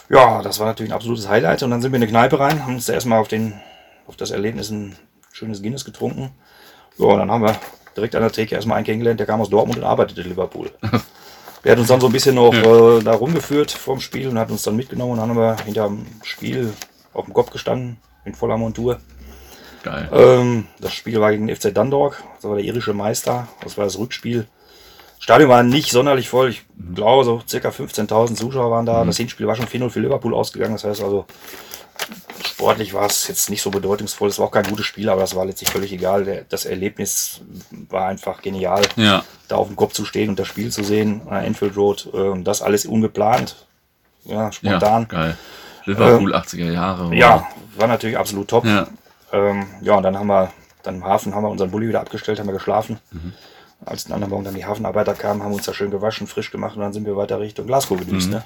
Ja, das war natürlich ein absolutes Highlight. Und dann sind wir in eine Kneipe rein, haben uns da erstmal auf, den, auf das Erlebnis ein schönes Guinness getrunken. Ja, und dann haben wir direkt an der Theke erstmal einen kennengelernt, der kam aus Dortmund und arbeitete in Liverpool. [laughs] Der hat uns dann so ein bisschen noch äh, da rumgeführt vorm Spiel und hat uns dann mitgenommen und dann haben wir hinter dem Spiel auf dem Kopf gestanden, in voller Montur. Geil. Ähm, das Spiel war gegen den FC Dundalk, das war der irische Meister, das war das Rückspiel. Stadion war nicht sonderlich voll, ich glaube so circa 15.000 Zuschauer waren da. Das Hinspiel war schon 4-0 für Liverpool ausgegangen, das heißt also sportlich war es jetzt nicht so bedeutungsvoll, es war auch kein gutes Spiel, aber das war letztlich völlig egal. Das Erlebnis war einfach genial, Ja. da auf dem Kopf zu stehen und das Spiel zu sehen, an der Enfield Road, ähm, das alles ungeplant, ja, Ja, spontan. geil. Liverpool 80er Jahre. wow. Ja, war natürlich absolut top. Ja. Ähm, ja, und dann haben wir, dann im Hafen haben wir unseren Bulli wieder abgestellt, haben wir geschlafen. Als den anderen Morgen dann die Hafenarbeiter kamen, haben wir uns da schön gewaschen, frisch gemacht und dann sind wir weiter Richtung Glasgow gedüst. Ne?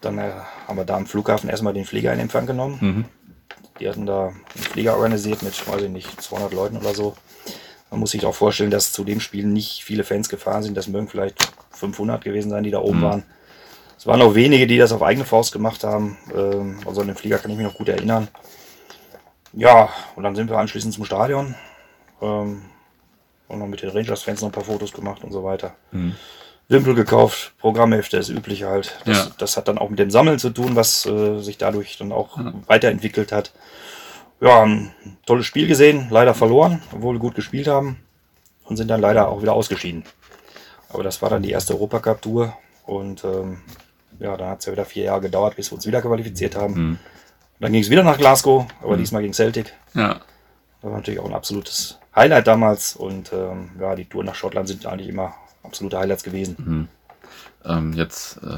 Dann äh, haben wir da am Flughafen erstmal den Flieger in Empfang genommen. Die hatten da einen Flieger organisiert mit, weiß ich nicht, 200 Leuten oder so. Man muss sich auch vorstellen, dass zu dem Spiel nicht viele Fans gefahren sind. Das mögen vielleicht 500 gewesen sein, die da oben waren. Es waren auch wenige, die das auf eigene Faust gemacht haben. Ähm, also an den Flieger kann ich mich noch gut erinnern. Ja, und dann sind wir anschließend zum Stadion. Ähm, und noch mit den Rangers-Fans noch ein paar Fotos gemacht und so weiter. Wimpel gekauft, Programmhefte, das Übliche halt. Das, Ja. das hat dann auch mit dem Sammeln zu tun, was äh, sich dadurch dann auch weiterentwickelt hat. Ja, ein tolles Spiel gesehen, leider verloren, obwohl wir gut gespielt haben. Und sind dann leider auch wieder ausgeschieden. Aber das war dann die erste Europacup-Tour. Und ähm, ja, dann hat es ja wieder vier Jahre gedauert, bis wir uns wieder qualifiziert haben. Dann ging es wieder nach Glasgow, aber diesmal gegen Celtic. Ja. Das war natürlich auch ein absolutes Highlight damals. Und ähm, ja, die Touren nach Schottland sind eigentlich immer absolute Highlights gewesen. Ähm, jetzt, äh,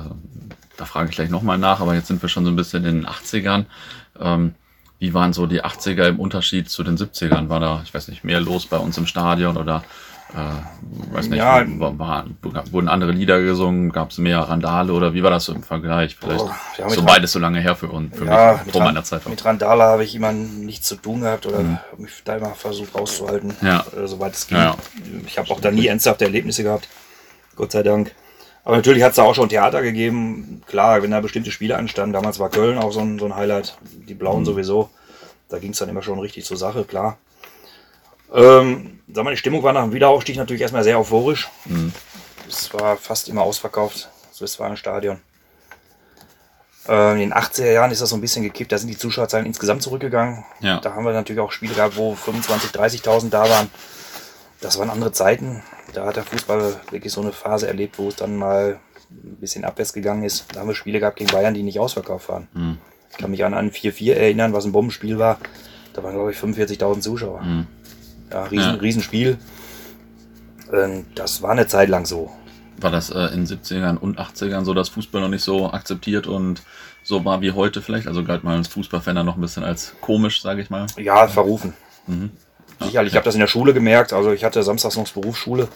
da frage ich gleich nochmal nach, aber jetzt sind wir schon so ein bisschen in den 80ern. Ähm, wie waren so die 80er im Unterschied zu den 70ern? War da, ich weiß nicht, mehr los bei uns im Stadion oder äh, weiß nicht, Ja. war, war, wurden andere Lieder gesungen? Gab es mehr Randale oder wie war das im Vergleich? Vielleicht Boah, ja, so beides so lange her für uns, für Ja, mich, mit, vor meiner Zeit. mit Randala habe ich immer nichts zu tun gehabt oder habe mich da immer versucht rauszuhalten, Ja. äh, soweit es ging. Ja. Ich habe auch da nie ernsthafte Erlebnisse gehabt, Gott sei Dank. Aber natürlich hat es da auch schon Theater gegeben. Klar, wenn da bestimmte Spiele anstanden, damals war Köln auch so ein, so ein Highlight, die Blauen Mhm. sowieso. Da ging es dann immer schon richtig zur Sache, klar. Ähm, sag mal, die Stimmung war nach dem Wiederaufstieg natürlich erstmal sehr euphorisch. Mhm. Es war fast immer ausverkauft, das Westfalenstadion. Ähm, in den 80er Jahren ist das so ein bisschen gekippt, da sind die Zuschauerzahlen insgesamt zurückgegangen. Ja. Da haben wir natürlich auch Spiele gehabt, wo 25.000, 30.000 da waren. Das waren andere Zeiten. Da hat der Fußball wirklich so eine Phase erlebt, wo es dann mal ein bisschen abwärts gegangen ist. Da haben wir Spiele gehabt gegen Bayern, die nicht ausverkauft waren. Mhm. Ich kann mich an ein 4-4 erinnern, was ein Bombenspiel war. Da waren, glaube ich, 45.000 Zuschauer. Ja, riesen, Ja. Riesenspiel. Ähm, das war eine Zeit lang so. War das äh, in 70ern und 80ern so, dass Fußball noch nicht so akzeptiert und so war wie heute vielleicht? Also galt man als Fußballfan dann noch ein bisschen als komisch, sage ich mal. Ja, verrufen. Mhm. Sicherlich, ich habe das in der Schule gemerkt. Also ich hatte samstags noch Berufsschule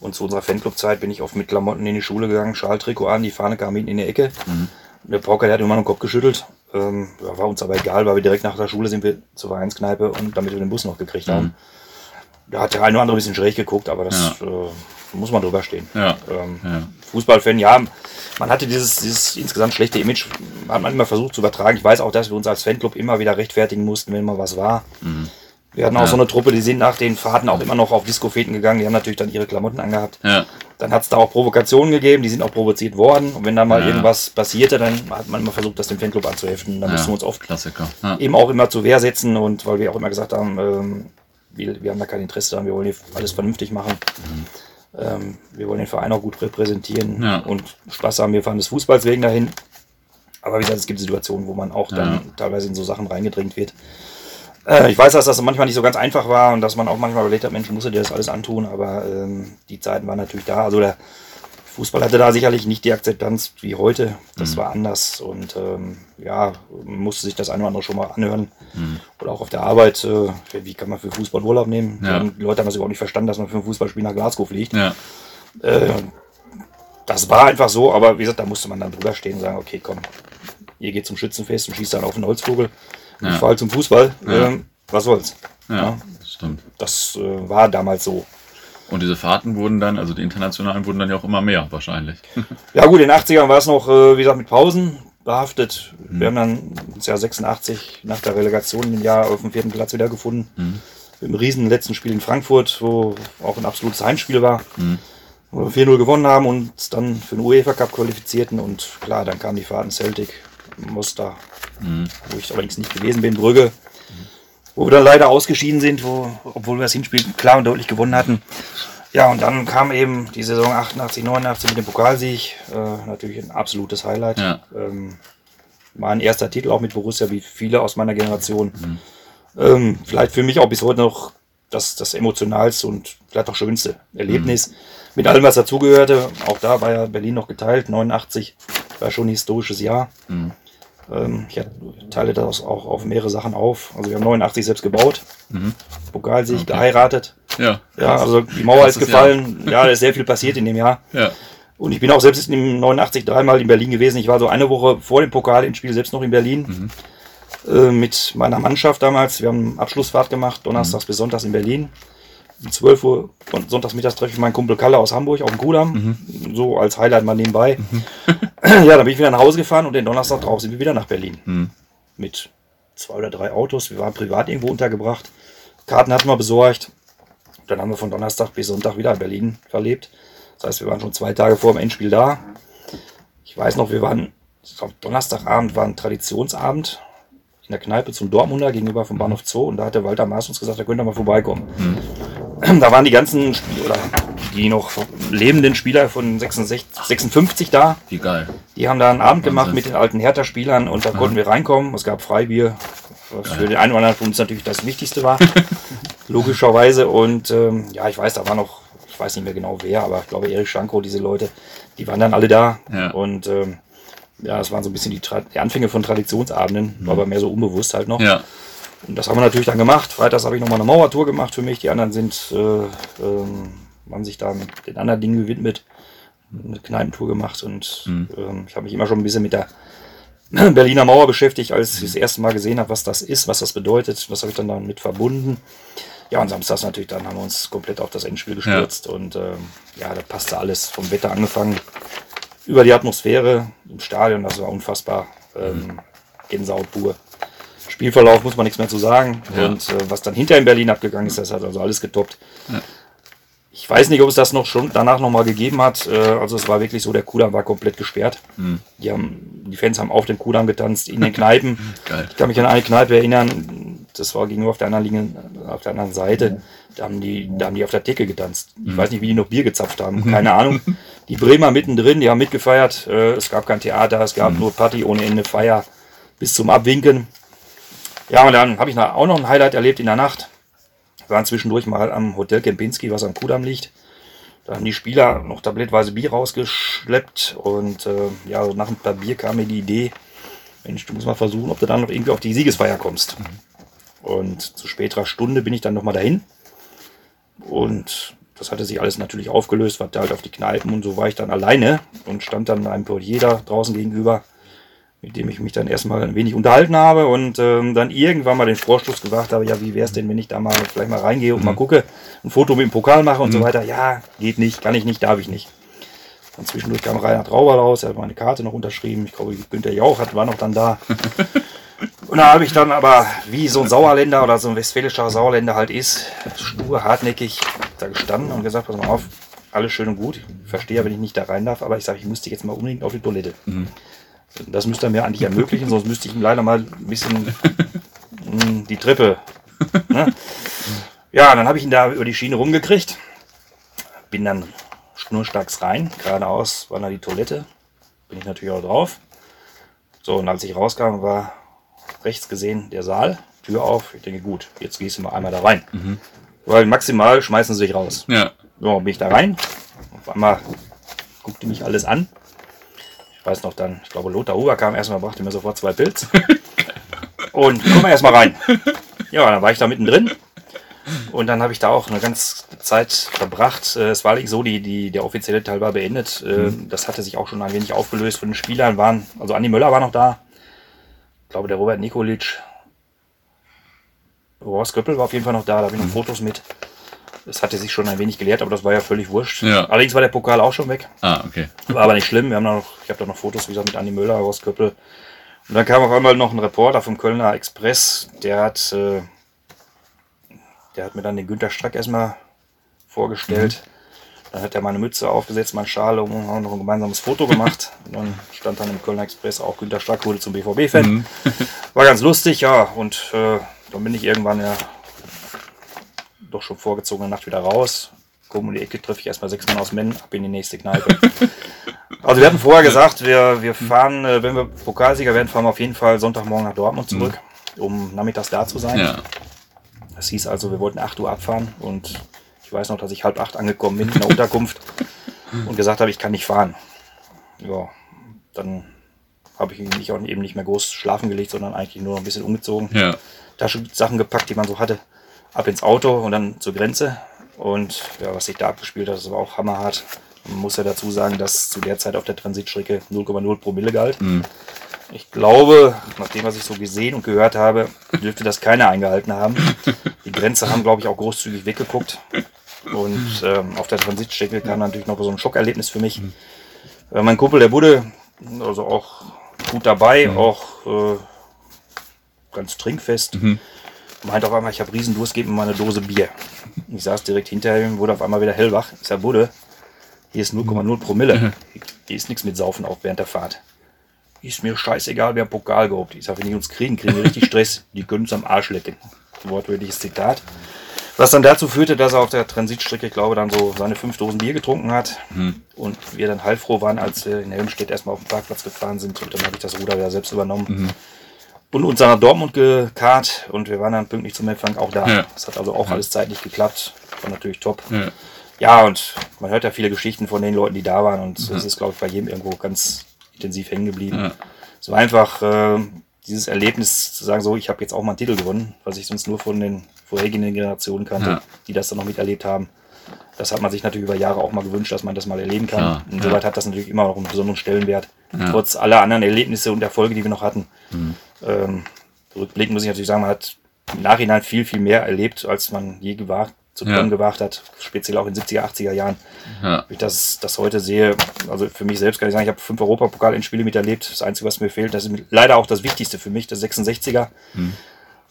und zu unserer Fanclub-Zeit bin ich oft mit Klamotten in die Schule gegangen, Schaltrikot an, die Fahne kam hinten in die Ecke. Mhm. Der Pauker, der hat immer noch den Kopf geschüttelt. Ähm, ja, war uns aber egal, weil wir direkt nach der Schule sind wir zur Vereinskneipe und damit wir den Bus noch gekriegt Mhm. haben. Da hat der eine oder andere ein bisschen schräg geguckt, aber das äh, muss man drüber stehen. Ja. Ähm, Ja. Fußballfan, ja, man hatte dieses, dieses insgesamt schlechte Image, hat man immer versucht zu übertragen. Ich weiß auch, dass wir uns als Fanclub immer wieder rechtfertigen mussten, wenn mal was war. Wir hatten auch Ja. so eine Truppe, die sind nach den Fahrten auch immer noch auf Disco-Feten gegangen, die haben natürlich dann ihre Klamotten angehabt. Ja. Dann hat es da auch Provokationen gegeben, die sind auch provoziert worden. Und wenn da mal Ja. irgendwas passierte, dann hat man immer versucht, das dem Fanclub anzuheften. Da mussten wir uns oft Klassiker. Ja. eben auch immer zur Wehr setzen und weil wir auch immer gesagt haben, ähm, wir, wir haben da kein Interesse daran, wir wollen hier alles vernünftig machen. Ähm, wir wollen den Verein auch gut repräsentieren Ja. und Spaß haben. Wir fahren des Fußballs wegen dahin. Aber wie gesagt, es gibt Situationen, wo man auch dann Ja. teilweise in so Sachen reingedrängt wird. Äh, ich weiß, dass das manchmal nicht so ganz einfach war und dass man auch manchmal überlegt hat, Mensch, muss er dir das alles antun, aber ähm, die Zeiten waren natürlich da. Also der Fußball hatte da sicherlich nicht die Akzeptanz wie heute. Das war anders und ähm, ja, musste sich das eine oder andere schon mal anhören. Oder auch auf der Arbeit, äh, wie kann man für Fußball Urlaub nehmen? Ja. Die Leute haben das überhaupt nicht verstanden, dass man für ein Fußballspiel nach Glasgow fliegt. Ja. Äh, das war einfach so, aber wie gesagt, da musste man dann drüber stehen und sagen, okay, komm, ihr geht zum Schützenfest und schießt dann auf einen Holzvogel. Ja. Ich fahre halt zum Fußball. Ja. Ähm, was soll's? Ja, Ja. das stimmt. Das äh, war damals so. Und diese Fahrten wurden dann, also die internationalen wurden dann ja auch immer mehr wahrscheinlich. [laughs] Ja gut, in den 80ern war es noch, äh, wie gesagt, mit Pausen behaftet. Wir haben dann das Jahr 86 nach der Relegation im Jahr auf dem vierten Platz wiedergefunden. Mit einem riesen letzten Spiel in Frankfurt, wo auch ein absolutes Heimspiel war. Wo wir 4-0 gewonnen haben und uns dann für den UEFA Cup qualifizierten. Und klar, dann kamen die Fahrten Celtic, Mostar, wo ich allerdings nicht gewesen bin, Brügge. Wo wir dann leider ausgeschieden sind, wo, obwohl wir das Hinspiel klar und deutlich gewonnen hatten. Ja, und dann kam eben die Saison 88, 89 mit dem Pokalsieg. Äh, natürlich ein absolutes Highlight. Ja. Ähm, mein erster Titel auch mit Borussia, wie viele aus meiner Generation. Ähm, vielleicht für mich auch bis heute noch das, das emotionalste und vielleicht auch schönste Erlebnis. Mit allem, was dazugehörte. Auch da war ja Berlin noch geteilt. 89 war schon ein historisches Jahr. Ähm, ich teile das auch auf mehrere Sachen auf. Also wir haben 89 selbst gebaut. Pokalsieg, geheiratet. Ja. Ja, also die Mauer ist gefallen. Ja, da ist sehr viel passiert in dem Jahr. Ja. Und ich bin auch selbst im 89 dreimal in Berlin gewesen. Ich war so eine Woche vor dem Pokal im Spiel selbst noch in Berlin. Äh, mit meiner Mannschaft damals. Wir haben Abschlussfahrt gemacht, donnerstags bis sonntags in Berlin. Um 12 Uhr und sonntags mittags treffe ich meinen Kumpel Kalle aus Hamburg auf dem Kudamm. So als Highlight mal nebenbei. [clears throat] ja, dann bin ich wieder nach Hause gefahren und den Donnerstag drauf sind wir wieder nach Berlin. Mit zwei oder drei Autos. Wir waren privat irgendwo untergebracht. Karten hatten wir besorgt. Dann haben wir von Donnerstag bis Sonntag wieder in Berlin verlebt. Das heißt, wir waren schon zwei Tage vor dem Endspiel da. Ich weiß noch, wir waren, ich glaub, Donnerstagabend war ein Traditionsabend in der Kneipe zum Dortmunder gegenüber vom Bahnhof Zoo und da hat der Walter Maas uns gesagt, da könnt ihr mal vorbeikommen. Da waren die ganzen Spieler, oder die noch lebenden Spieler von 66, 56 da. Wie geil. Die haben da einen Abend gemacht mit den alten Hertha-Spielern und da konnten wir reinkommen. Es gab Freibier, was für den einen oder anderen von uns natürlich das Wichtigste war. [laughs] Logischerweise. Und ähm, ja, ich weiß, da war noch, ich weiß nicht mehr genau wer, aber ich glaube Erich Schanko, diese Leute, die waren dann alle da. Ja. Und ähm, ja, das waren so ein bisschen die, Tra die Anfänge von Traditionsabenden, war aber mehr so unbewusst halt noch. Ja. Und das haben wir natürlich dann gemacht. Freitags habe ich nochmal eine Mauertour gemacht für mich. Die anderen sind, äh, ähm, haben sich da mit den anderen Dingen gewidmet. Eine Kneipentour gemacht und ähm, ich habe mich immer schon ein bisschen mit der [clears throat] Berliner Mauer beschäftigt, als ich das erste Mal gesehen habe, was das ist, was das bedeutet, was habe ich dann damit verbunden. Ja, und samstags natürlich, dann haben wir uns komplett auf das Endspiel gestürzt und ähm, ja, da passte alles vom Wetter angefangen über die Atmosphäre im Stadion, das war unfassbar. Ähm, Gänsehaut pur. Spielverlauf muss man nichts mehr zu sagen. Ja. Und äh, was dann hinter in Berlin abgegangen ist, das hat also alles getoppt. Ich weiß nicht, ob es das noch schon danach nochmal gegeben hat. Äh, also es war wirklich so, der Kudamm war komplett gesperrt. Die, haben, die Fans haben auf dem Kudamm getanzt, in den Kneipen. [laughs] Geil. Ich kann mich an eine Kneipe erinnern, das war gegenüber auf der anderen, Linie, auf der anderen Seite. Da haben, die, da haben die auf der Theke getanzt. Ich weiß nicht, wie die noch Bier gezapft haben, keine Ahnung. [laughs] Die Bremer mittendrin, die haben mitgefeiert. Äh, es gab kein Theater, es gab nur Party ohne Ende, Feier bis zum Abwinken. Ja, und dann habe ich auch noch ein Highlight erlebt in der Nacht. Wir waren zwischendurch mal am Hotel Kempinski, was am Kudamm liegt. Da haben die Spieler noch tablettweise Bier rausgeschleppt und äh, ja, so nach ein paar Bier kam mir die Idee, Mensch, du musst mal versuchen, ob du dann noch irgendwie auf die Siegesfeier kommst. Und zu späterer Stunde bin ich dann nochmal dahin. Und das hatte sich alles natürlich aufgelöst, verteilt auf die Kneipen und so war ich dann alleine und stand dann einem Portier da draußen gegenüber, mit dem ich mich dann erstmal ein wenig unterhalten habe und ähm, dann irgendwann mal den Vorstoß gewagt habe, ja, wie wäre es denn, wenn ich da mal vielleicht mal reingehe und mal gucke, ein Foto mit dem Pokal mache und so weiter. Ja, geht nicht, kann ich nicht, darf ich nicht. Dann zwischendurch kam Reinhard Trauber raus, er hat meine Karte noch unterschrieben. Ich glaube, Günther Jauch hat, war noch dann da. [laughs] Und da habe ich dann aber, wie so ein Sauerländer oder so ein westfälischer Sauerländer halt ist, stur, hartnäckig da gestanden und gesagt, pass mal auf, alles schön und gut. Ich verstehe ja, wenn ich nicht da rein darf, aber ich sage, ich müsste jetzt mal unbedingt auf die Toilette. Das müsste er mir eigentlich ermöglichen, sonst müsste ich ihm leider mal ein bisschen mh, die Treppe. Ne? Ja, dann habe ich ihn da über die Schiene rumgekriegt. Bin dann schnurstracks rein, geradeaus war da die Toilette. Bin ich natürlich auch drauf. So, und als ich rauskam, war rechts gesehen der Saal, Tür auf. Ich denke, gut, jetzt gehst du mal einmal da rein. Weil maximal schmeißen sie sich raus. Ja. So, bin ich da rein. Auf einmal guckte mich alles an. Ich weiß noch dann, ich glaube, Lothar Huber kam erstmal, brachte mir sofort zwei Pilz. [laughs] Und komm mal erstmal rein. Ja, dann war ich da mittendrin. Und dann habe ich da auch eine ganze Zeit verbracht. Äh, Es war nicht so, die, die, der offizielle Teil war beendet. Äh, Das hatte sich auch schon ein wenig aufgelöst. Von den Spielern waren, also Andi Möller war noch da. Ich glaube, der Robert Nikolic. Horst Köppel war auf jeden Fall noch da. Da habe ich noch Fotos mit. Das hatte sich schon ein wenig geleert, aber das war ja völlig wurscht. Ja. Allerdings war der Pokal auch schon weg. Ah, okay. War aber nicht schlimm. Wir haben da noch, ich habe da noch Fotos, wie gesagt, mit Andi Möller, Horst Köppel. Und dann kam auf einmal noch ein Reporter vom Kölner Express, der hat, äh, der hat mir dann den Günter Strack erstmal vorgestellt. Dann hat er meine Mütze aufgesetzt, mein Schal und haben noch ein gemeinsames Foto gemacht. [laughs] Und dann stand dann im Kölner Express auch Günter Strack wurde zum BVB-Fan. War ganz lustig, ja. Und äh, dann bin ich irgendwann ja doch schon vorgezogene Nacht wieder raus. Komm um die Ecke, treffe ich erstmal sechs Mann aus Men, ab in die nächste Kneipe. [laughs] also wir hatten vorher gesagt, wir, wir fahren, äh, wenn wir Pokalsieger werden, fahren wir auf jeden Fall Sonntagmorgen nach Dortmund zurück, um nachmittags da zu sein. Ja. Das hieß also, wir wollten 8 Uhr abfahren und ich weiß noch, dass ich halb acht angekommen bin in der Unterkunft [laughs] und gesagt habe, ich kann nicht fahren. Ja, dann habe ich mich auch eben nicht mehr groß schlafen gelegt, sondern eigentlich nur noch ein bisschen umgezogen. Ja. Taschensachen gepackt, die man so hatte, ab ins Auto und dann zur Grenze. Und ja, was sich da abgespielt hat, das war auch hammerhart. Man muss ja dazu sagen, dass zu der Zeit auf der Transitstrecke 0,0 Promille galt. Ich glaube, nach dem, was ich so gesehen und gehört habe, dürfte das keiner eingehalten haben. Die Grenze haben, glaube ich, auch großzügig weggeguckt. Und ähm, auf der Transitstrecke kam natürlich noch so ein Schockerlebnis für mich. Äh, mein Kumpel, der Budde, also auch gut dabei, auch äh, ganz trinkfest. Meint auf einmal, ich habe Riesendurst, gib mir mal eine Dose Bier. Ich saß direkt hinter ihm, wurde auf einmal wieder hellwach. Ich sag, Budde, hier ist 0,0 Promille. Hier ist nichts mit Saufen auch während der Fahrt. Ist mir scheißegal, haben Pokal gehobt. Ich sag, wenn die uns kriegen, kriegen wir richtig Stress. Die können uns am Arsch lecken. Wortwörtliches Zitat. Was dann dazu führte, dass er auf der Transitstrecke, ich glaube, dann so seine fünf Dosen Bier getrunken hat. Und wir dann heilfroh waren, als wir in Helmstedt erstmal auf den Parkplatz gefahren sind. Und dann habe ich das Ruder wieder selbst übernommen. Und uns nach Dortmund gekarrt. Und wir waren dann pünktlich zum Empfang auch da. Ja. Das hat also auch alles zeitlich geklappt. War natürlich top. Ja. Ja, und man hört ja viele Geschichten von den Leuten, die da waren. Und es ist, glaube ich, bei jedem irgendwo ganz intensiv hängen geblieben. Ja. Es war einfach äh, dieses Erlebnis zu sagen, so, ich habe jetzt auch mal einen Titel gewonnen, was ich sonst nur von den vorherigen Generationen kannte, Ja. die das dann noch miterlebt haben. Das hat man sich natürlich über Jahre auch mal gewünscht, dass man das mal erleben kann. Klar, Insoweit ja. hat das natürlich immer noch einen besonderen Stellenwert, trotz aller anderen Erlebnisse und Erfolge, die wir noch hatten. Mhm. Ähm, rückblickend muss ich natürlich sagen, man hat im Nachhinein viel, viel mehr erlebt, als man je gewagt, zu Ja. gewagt hat, speziell auch in 70er, 80er Jahren. Ja. Wenn ich das, das heute sehe, also für mich selbst kann ich sagen, ich habe fünf Europapokal-Endspiele miterlebt. Das Einzige, was mir fehlt, das ist leider auch das Wichtigste für mich, das 66er.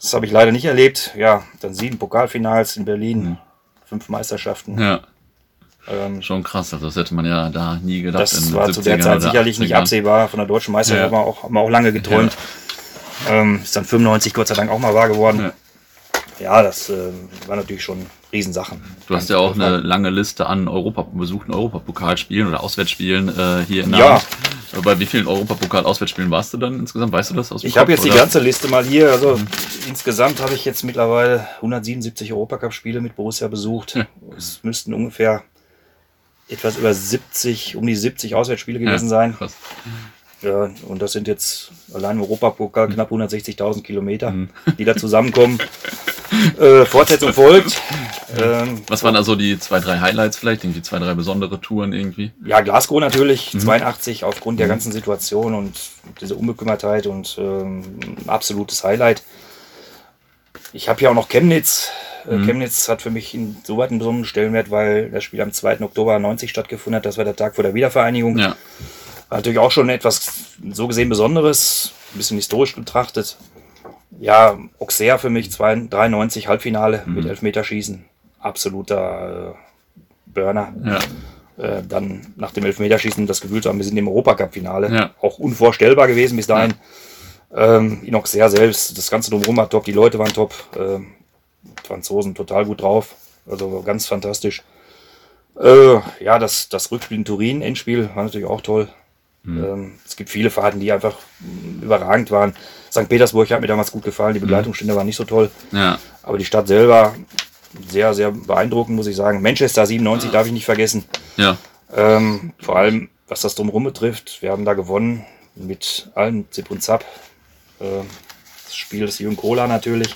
Das habe ich leider nicht erlebt. Ja, dann sieben Pokalfinals in Berlin, fünf Meisterschaften. ja. Ähm, Schon krass. Also das hätte man ja da nie gedacht. das war den zu der 70ern Zeit sicherlich nicht 80ern. absehbar. Von der deutschen Meisterschaft Ja. haben, wir auch, haben wir auch lange geträumt. Ähm, ist dann 95 Gott sei Dank auch mal wahr geworden. Ja. Ja, das äh, war natürlich schon Riesensachen. Du hast ja auch eine lange Liste an Europa besuchten Europapokalspielen oder Auswärtsspielen äh, hier in der Ja. Hand. Bei wie vielen Europapokal-Auswärtsspielen warst du dann insgesamt? Weißt du das aus dem Ich habe Kopf, jetzt die oder? ganze Liste mal hier. Also insgesamt habe ich jetzt mittlerweile 177 Europacup-Spiele mit Borussia besucht. Es müssten ungefähr etwas über 70, um die 70 Auswärtsspiele gewesen sein. Krass. Ja, und das sind jetzt allein im Europapokal knapp 160.000 Kilometer, die da zusammenkommen. äh, Fortsetzung folgt. Ähm, Was waren also die zwei, drei Highlights vielleicht? Irgendwie zwei, drei besondere Touren irgendwie? Ja, Glasgow natürlich, 82 aufgrund der ganzen Situation und diese Unbekümmertheit und ähm, ein absolutes Highlight. Ich habe ja auch noch Chemnitz. Äh, Chemnitz hat für mich insoweit einen besonderen Stellenwert, weil das Spiel am 2. Oktober 90 stattgefunden hat. Das war der Tag vor der Wiedervereinigung. Ja. War natürlich auch schon etwas so gesehen Besonderes, ein bisschen historisch betrachtet. Ja, Auxerre für mich 2 93 Halbfinale mit Elfmeterschießen. Absoluter äh, Burner. Ja. Äh, dann nach dem Elfmeterschießen das Gefühl zu haben, wir sind im Europacup-Finale. Ja. Auch unvorstellbar gewesen bis dahin. Ähm, in Auxerre selbst, das Ganze drumherum war top, die Leute waren top. Ähm, Franzosen total gut drauf. Also ganz fantastisch. Äh, ja, das, das Rückspiel in Turin, Endspiel, war natürlich auch toll. Mhm. Ähm, es gibt viele Fahrten, die einfach überragend waren. St. Petersburg hat mir damals gut gefallen, die Begleitungsstände waren nicht so toll. Ja. Aber die Stadt selber sehr, sehr beeindruckend, muss ich sagen. Manchester 97 darf ich nicht vergessen. Ja. Ähm, vor allem, was das drumherum betrifft. Wir haben da gewonnen mit allen Zip und Zap. Ähm, das Spiel des Jürgen Kohler natürlich.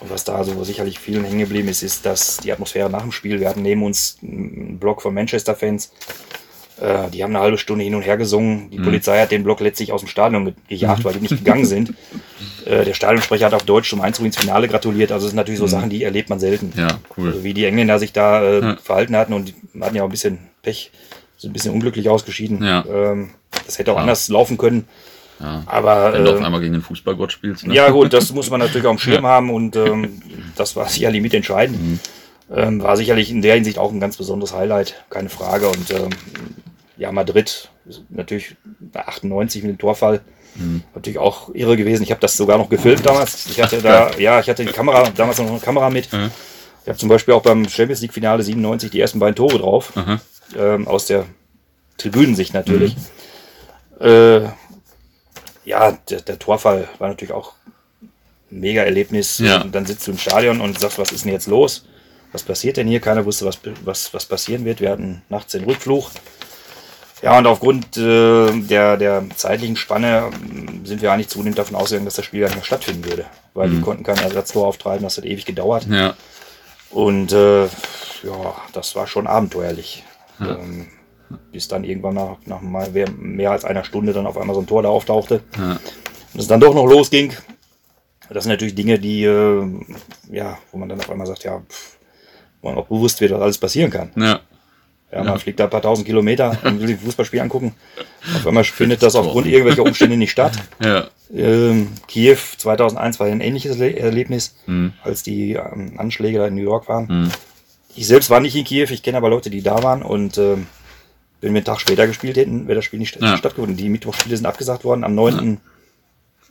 Und was da so sicherlich vielen hängen geblieben ist, ist, dass die Atmosphäre nach dem Spiel, wir hatten neben uns einen Block von Manchester-Fans, äh, die haben eine halbe Stunde hin und her gesungen. Die mhm. Polizei hat den Block letztlich aus dem Stadion gejagt, mhm. weil die nicht gegangen sind. [laughs] Äh, der Stadionsprecher hat auf Deutsch zum Einzug ins Finale gratuliert. Also das sind natürlich so mhm. Sachen, die erlebt man selten. Ja, cool. Also wie die Engländer sich da äh, ja. verhalten hatten und die hatten ja auch ein bisschen Pech, sind ein bisschen unglücklich ausgeschieden. Ja. Ähm, das hätte auch anders laufen können. Ja. Aber, Wenn du auf äh, einmal gegen den Fußballgott spielst. Ne? Ja, gut, das [laughs] muss man natürlich auch im Schirm haben und ähm, [laughs] das war sicherlich mitentscheidend. Mhm. Ähm, war sicherlich in der Hinsicht auch ein ganz besonderes Highlight, keine Frage. Und ähm, ja, Madrid natürlich 98 mit dem Torfall. Mhm. Natürlich auch irre gewesen. Ich habe das sogar noch gefilmt damals. Ich hatte da, ja, ich hatte die Kamera, damals noch eine Kamera mit. Mhm. Ich habe zum Beispiel auch beim Champions League Finale 97 die ersten beiden Tore drauf. Mhm. Ähm, aus der Tribünensicht natürlich. Mhm. Äh, ja, der, der, Torfall war natürlich auch ein mega Erlebnis. Ja. Und dann sitzt du im Stadion und sagst, was ist denn jetzt los? Was passiert denn hier? Keiner wusste, was, was, was passieren wird. Wir hatten nachts den Rückflug. Ja, und aufgrund äh, der, der zeitlichen Spanne ähm, sind wir eigentlich zunehmend davon ausgegangen, dass das Spiel gar nicht mehr stattfinden würde. Weil mhm. wir konnten kein Ersatztor auftreiben, das hat ewig gedauert. Ja. Und äh, ja, das war schon abenteuerlich. Ja. Ähm, bis dann irgendwann nach, nach mal mehr als einer Stunde dann auf einmal so ein Tor da auftauchte. Ja. Und es dann doch noch losging. Das sind natürlich Dinge, die, äh, ja, wo man dann auf einmal sagt, ja, pff, man auch bewusst wird, was alles passieren kann. Ja. Ja, man ja. fliegt da ein paar tausend Kilometer [laughs] und will sich Fußballspiel angucken. Auf einmal findet das aufgrund irgendwelcher Umstände nicht statt. [laughs] Ja. Ähm, Kiew 2001 war ein ähnliches Erlebnis, mhm. als die ähm, Anschläge da in New York waren. Mhm. Ich selbst war nicht in Kiew, ich kenne aber Leute, die da waren und ähm, wenn wir einen Tag später gespielt hätten, wäre das Spiel nicht ja. stattgefunden. Die Mittwochspiele sind abgesagt worden. Am 9.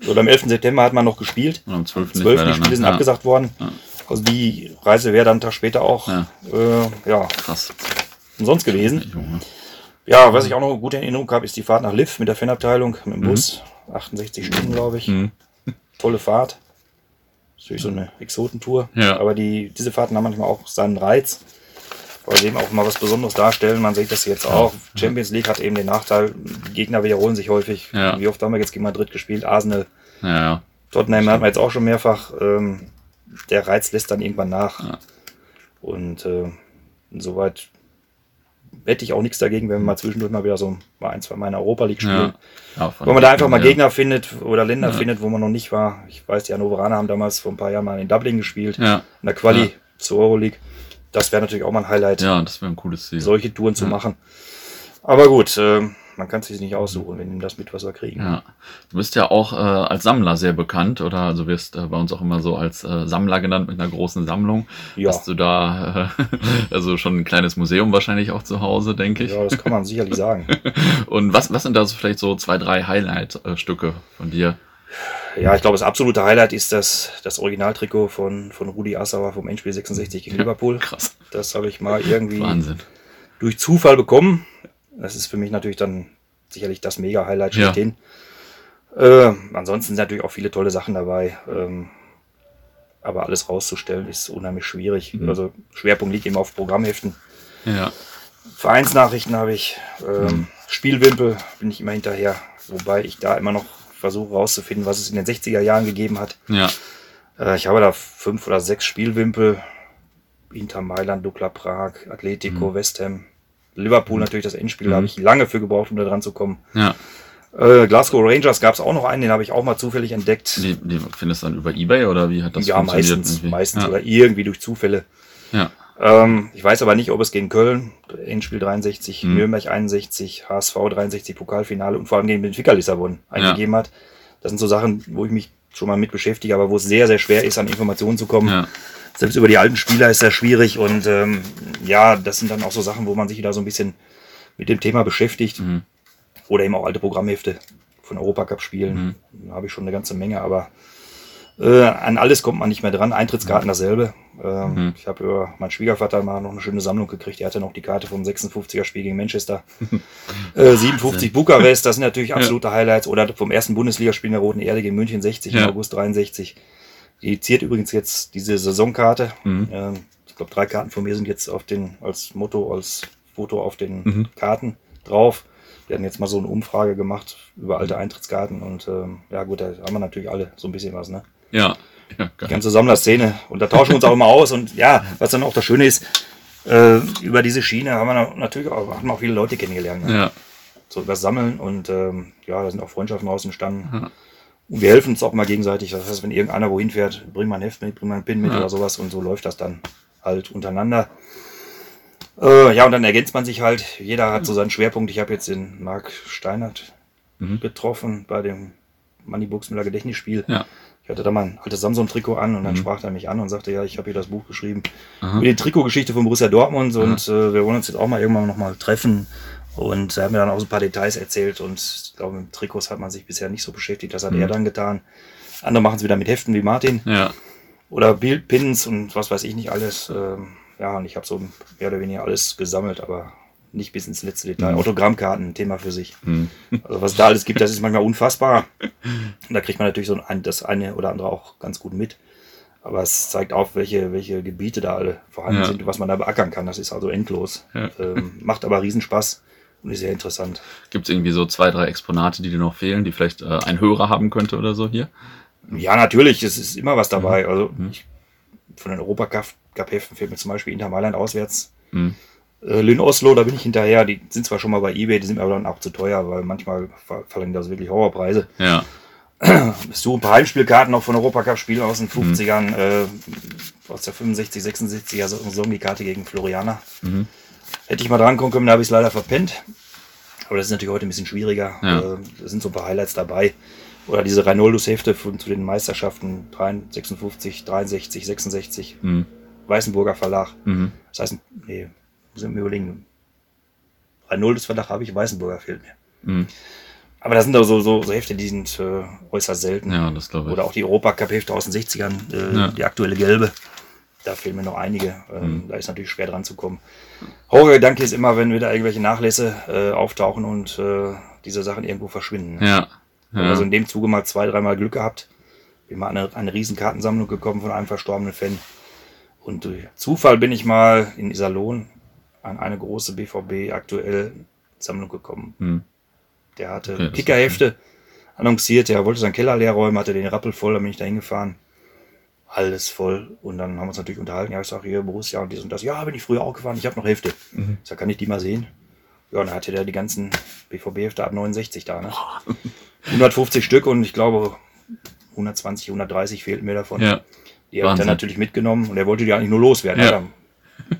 Ja. oder am 11. September hat man noch gespielt. Und am 12. Am 12. Die Spiele ne? sind abgesagt worden. Also die Reise wäre dann einen Tag später auch ja, äh, ja krass umsonst gewesen. Ja, was ich auch noch eine gute Erinnerung habe, ist die Fahrt nach Liv mit der Fanabteilung, mit dem mhm. Bus. 68 Stunden, glaube ich. Mhm. Tolle Fahrt. Natürlich so eine Exotentour. Ja. Aber die, diese Fahrten haben manchmal auch seinen Reiz, weil sie eben auch mal was Besonderes darstellen. Man sieht das jetzt auch. Ja. Champions League hat eben den Nachteil, die Gegner wiederholen sich häufig. Ja. Wie oft haben wir jetzt gegen Madrid gespielt? Arsenal. Tottenham hat man jetzt auch schon mehrfach. Ähm, der Reiz lässt dann irgendwann nach. Und äh, insoweit hätte ich auch nichts dagegen, wenn wir mal zwischendurch mal wieder so mal ein, zwei Mal in Europa League spielen. Ja. Ja, wenn man da einfach mal Gegner findet oder Länder ja. findet, wo man noch nicht war. Ich weiß, die Hannoveraner haben damals vor ein paar Jahren mal in Dublin gespielt, in der Quali zur Euroleague. Das wäre natürlich auch mal ein Highlight. Ja, das wäre ein cooles Ziel. Solche Touren zu machen. Aber gut, äh, man kann es sich nicht aussuchen, wenn ihm das mit was wir kriegen. Ja. Du bist ja auch äh, als Sammler sehr bekannt oder also wirst äh, bei uns auch immer so als äh, Sammler genannt mit einer großen Sammlung. Ja. Hast du da äh, [laughs] also schon ein kleines Museum wahrscheinlich auch zu Hause, denke ich. Ja, das kann man sicherlich sagen. [laughs] Und was, was sind da so vielleicht so zwei, drei Highlight-Stücke von dir? Ja, ich glaube, das absolute Highlight ist das, das Originaltrikot von, von Rudi Assauer vom Endspiel 66 gegen Liverpool. Krass. Das habe ich mal irgendwie Wahnsinn. durch Zufall bekommen. Das ist für mich natürlich dann sicherlich das Mega-Highlight schlechthin. Ja. Äh, ansonsten sind natürlich auch viele tolle Sachen dabei. Ähm, aber alles rauszustellen ist unheimlich schwierig. Mhm. Also Schwerpunkt liegt eben auf Programmheften. Ja. Vereinsnachrichten habe ich. Ähm, mhm. Spielwimpel bin ich immer hinterher. Wobei ich da immer noch versuche rauszufinden, was es in den 60er Jahren gegeben hat. Ja. Äh, ich habe da fünf oder sechs Spielwimpel. Inter Mailand, Dukla Prag, Atletico, mhm. West Ham, Liverpool natürlich das Endspiel, mhm. da habe ich lange für gebraucht, um da dran zu kommen. Ja. Äh, Glasgow Rangers gab es auch noch einen, den habe ich auch mal zufällig entdeckt. Die, die findest du dann über Ebay oder wie hat das ja, funktioniert? Meistens, irgendwie? meistens ja. oder irgendwie durch Zufälle. Ja. Ähm, ich weiß aber nicht, ob es gegen Köln, Endspiel 63, mhm. Nürnberg 61, HSV 63, Pokalfinale und vor allem gegen Benfica Lissabon eingegeben ja. hat. Das sind so Sachen, wo ich mich schon mal mit beschäftige, aber wo es sehr, sehr schwer ist, an Informationen zu kommen. Ja selbst über die alten Spieler ist das schwierig und ähm, ja, das sind dann auch so Sachen, wo man sich da so ein bisschen mit dem Thema beschäftigt. Mhm. Oder eben auch alte Programmhefte von Europacup-Spielen. Mhm. Da habe ich schon eine ganze Menge, aber Äh, an alles kommt man nicht mehr dran. Eintrittskarten dasselbe. Ähm, mhm. Ich habe über meinen Schwiegervater mal noch eine schöne Sammlung gekriegt. Er hatte noch die Karte vom 56er Spiel gegen Manchester. [laughs] äh, 57 Bukarest, das sind natürlich absolute ja. Highlights. Oder vom ersten Bundesligaspiel in der Roten Erde gegen München 60 ja. im August 63. Die ziert übrigens jetzt diese Saisonkarte. Mhm. Ähm, ich glaube, drei Karten von mir sind jetzt auf den, als Motto, als Foto auf den mhm. Karten drauf. Wir hatten jetzt mal so eine Umfrage gemacht über alte Eintrittskarten und ähm, ja gut, da haben wir natürlich alle so ein bisschen was, ne? Ja. ja die ganze Sammlerszene. Und da tauschen wir uns auch immer aus. Und ja, was dann auch das Schöne ist, äh, über diese Schiene haben wir natürlich auch, haben auch viele Leute kennengelernt. Ne? Ja. So über Sammeln und ähm, ja, da sind auch Freundschaften raus entstanden. Ja. Und wir helfen uns auch mal gegenseitig. Das heißt, wenn irgendeiner wohin fährt, bring mal ein Heft mit, bring mal einen Pin mit ja. oder sowas und so läuft das dann halt untereinander. Äh, ja, und dann ergänzt man sich halt. Jeder hat so seinen Schwerpunkt. Ich habe jetzt den Marc Steinert mhm. getroffen bei dem Money Buxmüller Gedächtnisspiel. Ja. Ich hatte da mal ein altes Samsung-Trikot an und dann mhm. sprach er mich an und sagte, ja, ich habe hier das Buch geschrieben Aha. über die Trikotgeschichte von Borussia Dortmund und äh, wir wollen uns jetzt auch mal irgendwann nochmal treffen. Und er hat mir dann auch so ein paar Details erzählt und ich glaube, mit Trikots hat man sich bisher nicht so beschäftigt. Das hat mhm. er dann getan. Andere machen es wieder mit Heften wie Martin. Ja. Oder Bildpins und was weiß ich nicht alles. Ähm, ja, und ich habe so mehr oder weniger alles gesammelt, aber nicht bis ins letzte Detail. Mhm. Autogrammkarten, Thema für sich. Mhm. Also was da alles gibt, das ist manchmal unfassbar. [laughs] Und da kriegt man natürlich so ein, das eine oder andere auch ganz gut mit. Aber es zeigt auch, welche, welche Gebiete da alle vorhanden ja. sind was man da beackern kann. Das ist also endlos. Ja. Ähm, macht aber Riesenspaß sehr interessant. Gibt es irgendwie so zwei, drei Exponate, die dir noch fehlen, die vielleicht äh, ein Hörer haben könnte oder so hier? Ja, natürlich. Es ist immer was dabei. Mhm. Also ich, von den Europacup-Heften fehlt mir zum Beispiel Inter Mailand auswärts. Mhm. Äh, Lynn Oslo, da bin ich hinterher. Die sind zwar schon mal bei eBay, die sind aber dann auch zu teuer, weil manchmal verlangen das wirklich Horrorpreise. Ja. [clears throat] So ein paar Heimspielkarten noch von Europacup-Spielen aus den 50ern, mhm. äh, aus der 65, 66er Saison, die Karte gegen Floriana. Mhm. Hätte ich mal dran kommen können, da habe ich es leider verpennt. Aber das ist natürlich heute ein bisschen schwieriger. Ja. Äh, da sind so ein paar Highlights dabei. Oder diese Reinoldos-Hefte zu den Meisterschaften 56, 63, 66. Mhm. Weißenburger Verlag. Mhm. Das heißt, nee, muss ich mir überlegen. Reinoldos Verlag habe ich, Weißenburger fehlt mir. Mhm. Aber das sind doch so, so, so Hefte, die sind äh, äußerst selten. Ja, das glaube ich. Oder auch die Europacup-Hefte aus den 60ern, äh, ja. die aktuelle gelbe. Da fehlen mir noch einige. Ähm, mhm. Da ist natürlich schwer dran zu kommen. Horrorgedanke ist immer, wenn wieder irgendwelche Nachlässe äh, auftauchen und äh, diese Sachen irgendwo verschwinden. Ja. ja. Also in dem Zuge mal zwei, dreimal Glück gehabt. Bin mal an eine, eine riesen Kartensammlung gekommen von einem verstorbenen Fan. Und durch Zufall bin ich mal in Iserlohn an eine große BVB aktuell Sammlung gekommen. Hm. Der hatte okay, Kickerhefte annonciert, er wollte seinen Keller leer räumen, hatte den Rappel voll, dann bin ich da hingefahren. Alles voll. Und dann haben wir uns natürlich unterhalten. Ja, ich sage hier Borussia und dies und das. Ja, bin ich früher auch gefahren, ich habe noch Hefte. Mhm. Ich sage, kann ich die mal sehen? Ja, und dann hatte der die ganzen BVB-Hefte ab 69 da, ne? 150 Stück und ich glaube 120, 130 fehlten mir davon. Ja. Die habe ich dann natürlich mitgenommen und er wollte die eigentlich nur loswerden. Ja.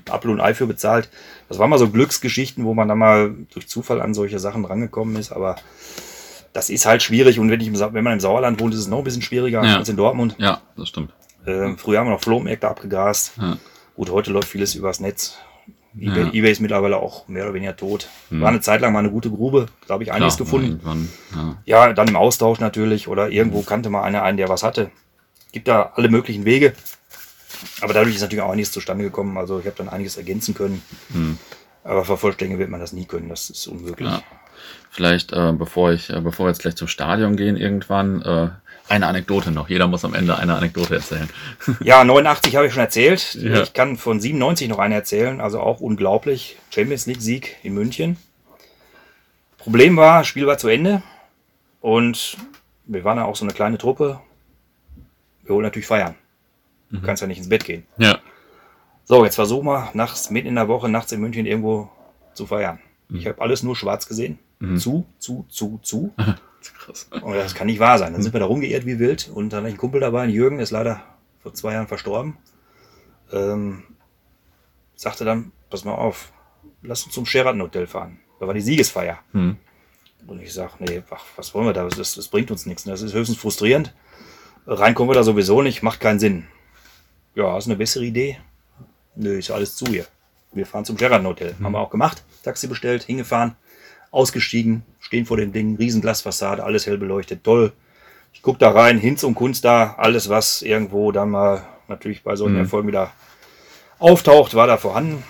Apfel und Ei für bezahlt. Das waren mal so Glücksgeschichten, wo man dann mal durch Zufall an solche Sachen rangekommen ist, aber das ist halt schwierig und wenn, ich im, wenn man im Sauerland wohnt, ist es noch ein bisschen schwieriger ja. als in Dortmund. Ja, das stimmt. Äh, früher haben wir noch Flohmärkte abgegrast. Ja. Gut, heute läuft vieles übers Netz. eBay, ja. eBay ist mittlerweile auch mehr oder weniger tot. Hm. War eine Zeit lang mal eine gute Grube, da habe ich einiges Klar, gefunden. Ja. ja. dann im Austausch natürlich oder irgendwo kannte mal einer einen, der was hatte. Gibt da alle möglichen Wege. Aber dadurch ist natürlich auch einiges zustande gekommen. Also ich habe dann einiges ergänzen können. Hm. Aber vervollständigen wird man das nie können. Das ist unmöglich. Vielleicht, äh, bevor ich, äh, bevor wir jetzt gleich zum Stadion gehen, irgendwann äh, eine Anekdote noch. Jeder muss am Ende eine Anekdote erzählen. [laughs] Ja, 89 habe ich schon erzählt. Ja. Ich kann von 97 noch eine erzählen. Also auch unglaublich. Champions League Sieg in München. Problem war, Spiel war zu Ende. Und wir waren ja auch so eine kleine Truppe. Wir wollen natürlich feiern. Du mhm. kannst ja nicht ins Bett gehen. Ja. So, jetzt versuchen wir nachts, mitten in der Woche, nachts in München irgendwo zu feiern. Mhm. Ich habe alles nur schwarz gesehen. Mhm. Zu, zu, zu, zu. [laughs] Krass. Und das kann nicht wahr sein. Dann sind wir da rumgeirrt wie wild und dann habe ich einen Kumpel dabei, ein Jürgen, ist leider vor zwei Jahren verstorben. Ähm, sagte dann, pass mal auf, lass uns zum Sheraton Hotel fahren. Da war die Siegesfeier. Mhm. Und ich sage, nee, ach, was wollen wir da? Das, das bringt uns nichts. Das ist höchstens frustrierend. Reinkommen wir da sowieso nicht, macht keinen Sinn. Ja, hast du eine bessere Idee? Nö, ist alles zu hier. Wir fahren zum Sheraton Hotel. Mhm. Haben wir auch gemacht. Taxi bestellt, hingefahren, ausgestiegen, stehen vor dem Ding, riesen Glasfassade, alles hell beleuchtet, toll. Ich gucke da rein, Hinz und Kunst da, alles was irgendwo dann mal natürlich bei solchen Mhm. Erfolgen wieder auftaucht, war da vorhanden.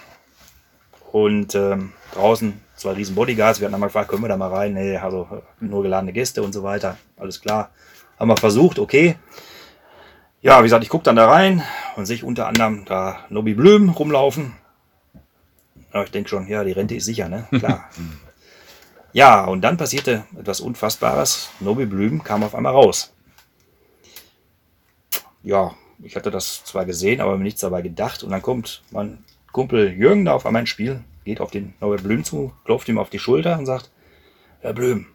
Und ähm, draußen zwei riesen Bodyguards. Wir hatten einmal gefragt, können wir da mal rein? Nee, also äh, nur geladene Gäste und so weiter. Alles klar. Haben wir versucht, okay. Ja, wie gesagt, ich gucke dann da rein und sehe unter anderem da Nobby Blüm rumlaufen. Ja, ich denke schon, ja, die Rente ist sicher, ne? Klar. [laughs] ja, und dann passierte etwas Unfassbares. Nobby Blüm kam auf einmal raus. Ja, ich hatte das zwar gesehen, aber mir nichts dabei gedacht. Und dann kommt mein Kumpel Jürgen da auf einmal ins Spiel, geht auf den Norbert Blüm zu, klopft ihm auf die Schulter und sagt, Herr Blüm,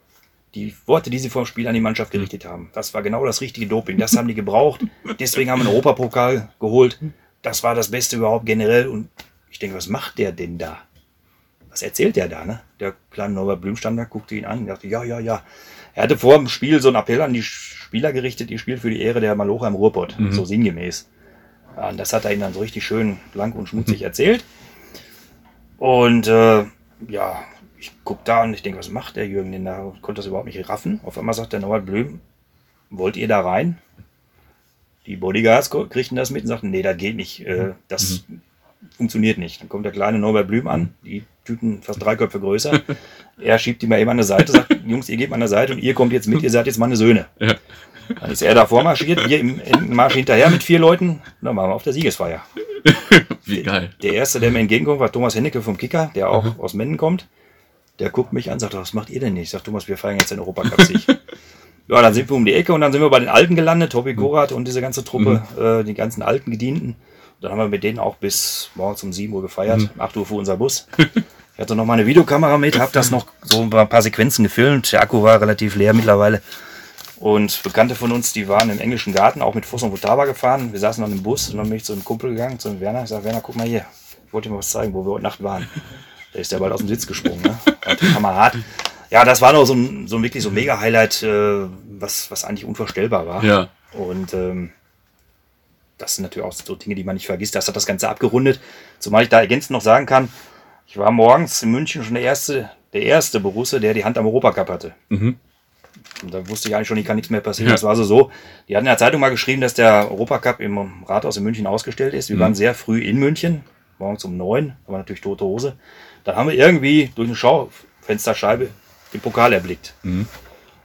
die Worte, die Sie vor dem Spiel an die Mannschaft gerichtet haben, das war genau das richtige Doping. Das haben die gebraucht. Deswegen haben wir einen Europapokal geholt. Das war das Beste überhaupt generell. Und ich denke, was macht der denn da? Was erzählt der da, ne? Der kleine Norbert Blüm stand da, guckte ihn an und dachte, ja, ja, ja. Er hatte vor dem Spiel so einen Appell an die Spieler gerichtet, ihr spielt für die Ehre der Malocha im Ruhrpott. So sinngemäß. Ja, und das hat er ihnen dann so richtig schön lang und schmutzig [laughs] erzählt. Und äh, ja, ich guck da und ich denke, was macht der Jürgen denn da? Konnte das überhaupt nicht raffen. Auf einmal sagt der Norbert Blüm, wollt ihr da rein? Die Bodyguards kriegten das mit und sagten, nee, das geht nicht. Äh, das funktioniert nicht. Dann kommt der kleine Norbert Blüm an, die Tüten fast drei Köpfe größer. [laughs] er schiebt die mal eben an der Seite, sagt, [laughs] Jungs, ihr geht mal an der Seite und ihr kommt jetzt mit, ihr seid jetzt meine Söhne. Ja. Dann ist er da vormarschiert, wir im, im Marsch hinterher mit vier Leuten. Und dann waren wir auf der Siegesfeier. [laughs] Wie geil. Der erste, der mir entgegenkommt, war Thomas Hennecke vom Kicker, der auch aus Menden kommt. Der guckt mich an, sagt, was macht ihr denn nicht? Ich sag, Thomas, wir feiern jetzt den Europacup-Sieg. ja, dann sind wir um die Ecke und dann sind wir bei den Alten gelandet, Tobi Gorath und diese ganze Truppe, äh, die ganzen alten Gedienten. Dann haben wir mit denen auch bis morgens um 7 Uhr gefeiert. 8 Uhr fuhr unser Bus. Ich hatte noch mal eine Videokamera mit, habe das noch so ein paar Sequenzen gefilmt. Der Akku war relativ leer mittlerweile. Und Bekannte von uns, die waren im englischen Garten, auch mit Fuss und Futaba gefahren. Wir saßen dann im Bus und dann bin ich zu einem Kumpel gegangen, zu einem Werner. Ich sage, Werner, guck mal hier. Ich wollte dir mal was zeigen, wo wir heute Nacht waren. [laughs] Da ist der bald aus dem Sitz gesprungen. Ne? Hat Kamerad. Ja, das war noch so ein, so ein wirklich so ein Mega-Highlight, äh, was, was eigentlich unvorstellbar war. Ja. Und ähm, das sind natürlich auch so Dinge, die man nicht vergisst. Das hat das Ganze abgerundet. Zumal ich da ergänzend noch sagen kann, ich war morgens in München schon der erste, der erste Borusse, der die Hand am Europacup hatte. Mhm. Und da wusste ich eigentlich schon, hier kann nichts mehr passieren. Ja. Das war also so. Die hatten in der Zeitung mal geschrieben, dass der Europacup im Rathaus in München ausgestellt ist. Wir waren sehr früh in München, morgens um neun, war natürlich tote Hose. Dann haben wir irgendwie durch eine Schaufensterscheibe den Pokal erblickt. Mhm.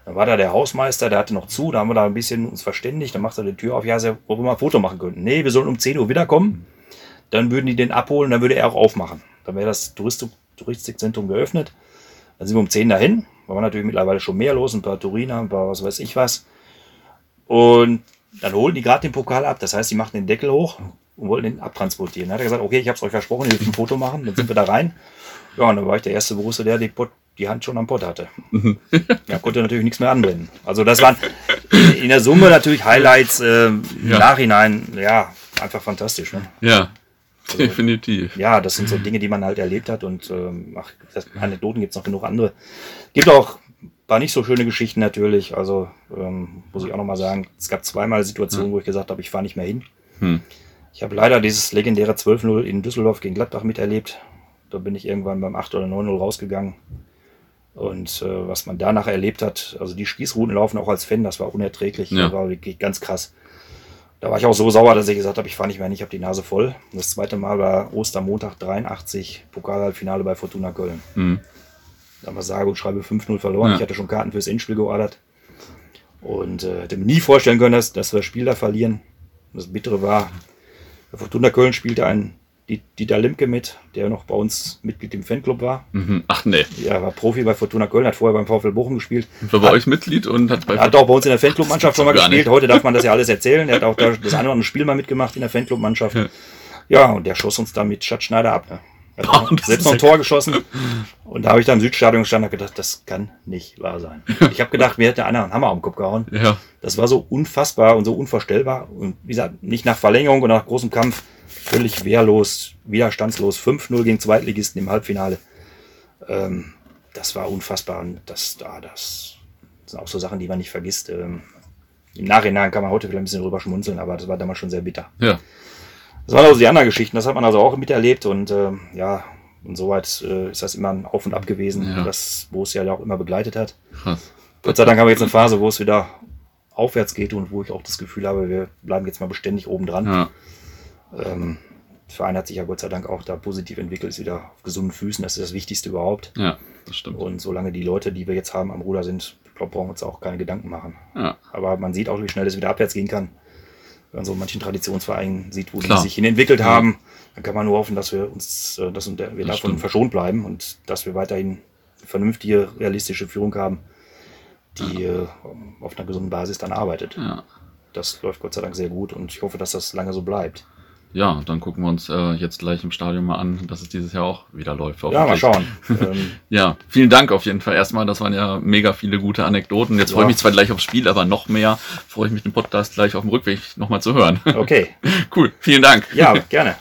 Dann war da der Hausmeister, der hatte noch zu, da haben wir da ein bisschen uns verständigt, dann macht er die Tür auf, ja, ob wir mal ein Foto machen könnten. Nee, wir sollen um 10 Uhr wiederkommen, dann würden die den abholen, dann würde er auch aufmachen. Dann wäre das Touristik Touristikzentrum geöffnet. Dann sind wir um 10 dahin, da war natürlich mittlerweile schon mehr los, ein paar Turiner, ein paar was weiß ich was. Und dann holen die gerade den Pokal ab, das heißt, die machten den Deckel hoch und wollten den abtransportieren. Dann hat er gesagt, okay, ich habe es euch versprochen, ihr dürft ein Foto machen, dann sind wir da rein. Ja, und dann war ich der erste Borussia, der die, Pott, die Hand schon am Pott hatte. [laughs] Ja, konnte natürlich nichts mehr anwenden. Also das waren in der Summe natürlich Highlights äh, im Ja. Nachhinein, ja, einfach fantastisch. Ne? Ja. Definitiv. Ja, das sind so Dinge, die man halt erlebt hat und ähm, ach, das, Anekdoten gibt es noch genug andere. Gibt auch ein paar nicht so schöne Geschichten natürlich. Also ähm, muss ich auch nochmal sagen, es gab zweimal Situationen, wo ich gesagt habe, ich fahre nicht mehr hin. Hm. Ich habe leider dieses legendäre 12-0 in Düsseldorf gegen Gladbach miterlebt. Da bin ich irgendwann beim 8 oder 9-0 rausgegangen. Und äh, was man danach erlebt hat, also die Spießrouten laufen auch als Fan, das war unerträglich, Ja. das war wirklich ganz krass. Da war ich auch so sauer, dass ich gesagt habe, ich fahre nicht mehr hin, ich habe die Nase voll. Das zweite Mal war Ostermontag 83, Pokalhalbfinale bei Fortuna Köln. Hm. Da haben wir sage und schreibe 5-0 verloren. Ja. Ich hatte schon Karten fürs Endspiel geordert. Und äh, hätte mir nie vorstellen können, dass, dass wir das Spiel da verlieren. Das Bittere war, bei Fortuna Köln spielte ein Di- Dieter Limke mit, der noch bei uns Mitglied im Fanclub war. Mhm. Ach nee. Er war Profi bei Fortuna Köln, hat vorher beim VfL Bochum gespielt. War bei euch Mitglied und hat bei hat auch bei uns in der Fanclub-Mannschaft schon mal gespielt. nicht. Heute darf man das ja alles erzählen. Er hat auch da das eine oder andere Spiel mal mitgemacht in der Fanclub-Mannschaft. Ja. Ja. und der schoss uns da mit Schatzschneider ab. Ne? Boah, hat selbst noch ein ja Tor geschossen. Und da habe ich da im Südstadion gestanden und gedacht, das kann nicht wahr sein. Ich habe gedacht, mir hätte einer einen Hammer am Kopf gehauen. Ja. Das war so unfassbar und so unvorstellbar. Und wie gesagt, nicht nach Verlängerung und nach großem Kampf, völlig wehrlos, widerstandslos. 5-0 gegen Zweitligisten im Halbfinale. Ähm, das war unfassbar. Und das, da, das sind auch so Sachen, die man nicht vergisst. Ähm, Im Nachhinein kann man heute vielleicht ein bisschen drüber schmunzeln, aber das war damals schon sehr bitter. Ja. Das waren also die anderen Geschichten, das hat man also auch miterlebt und ähm, ja, und soweit äh, ist das immer ein Auf und Ab gewesen, Ja. das, wo es ja auch immer begleitet hat. Krass. Gott sei Dank haben wir jetzt eine Phase, wo es wieder aufwärts geht und wo ich auch das Gefühl habe, wir bleiben jetzt mal beständig oben dran. Ja. Ähm, der Verein hat sich ja Gott sei Dank auch da positiv entwickelt, ist wieder auf gesunden Füßen, das ist das Wichtigste überhaupt. ja, das stimmt. Und solange die Leute, die wir jetzt haben am Ruder sind, glaube, brauchen wir uns auch keine Gedanken machen. Ja, Aber man sieht auch, wie schnell es wieder abwärts gehen kann. Wenn man so manchen Traditionsvereinen sieht, wo Klar. die sich hin entwickelt Ja. haben, dann kann man nur hoffen, dass wir uns, äh, dass wir Das davon stimmt. verschont bleiben und dass wir weiterhin vernünftige, realistische Führung haben, die äh, auf einer gesunden Basis dann arbeitet. ja. Das läuft Gott sei Dank sehr gut und ich hoffe, dass das lange so bleibt. Ja, dann gucken wir uns äh, jetzt gleich im Stadion mal an, dass es dieses Jahr auch wieder läuft. Ja, mal schauen. [laughs] ähm, Ja, vielen Dank auf jeden Fall erstmal. Das waren ja mega viele gute Anekdoten. Jetzt freue ich Ja. mich zwar gleich aufs Spiel, aber noch mehr freue ich mich, den Podcast gleich auf dem Rückweg nochmal zu hören. okay. [laughs] Cool, vielen Dank. Ja, gerne.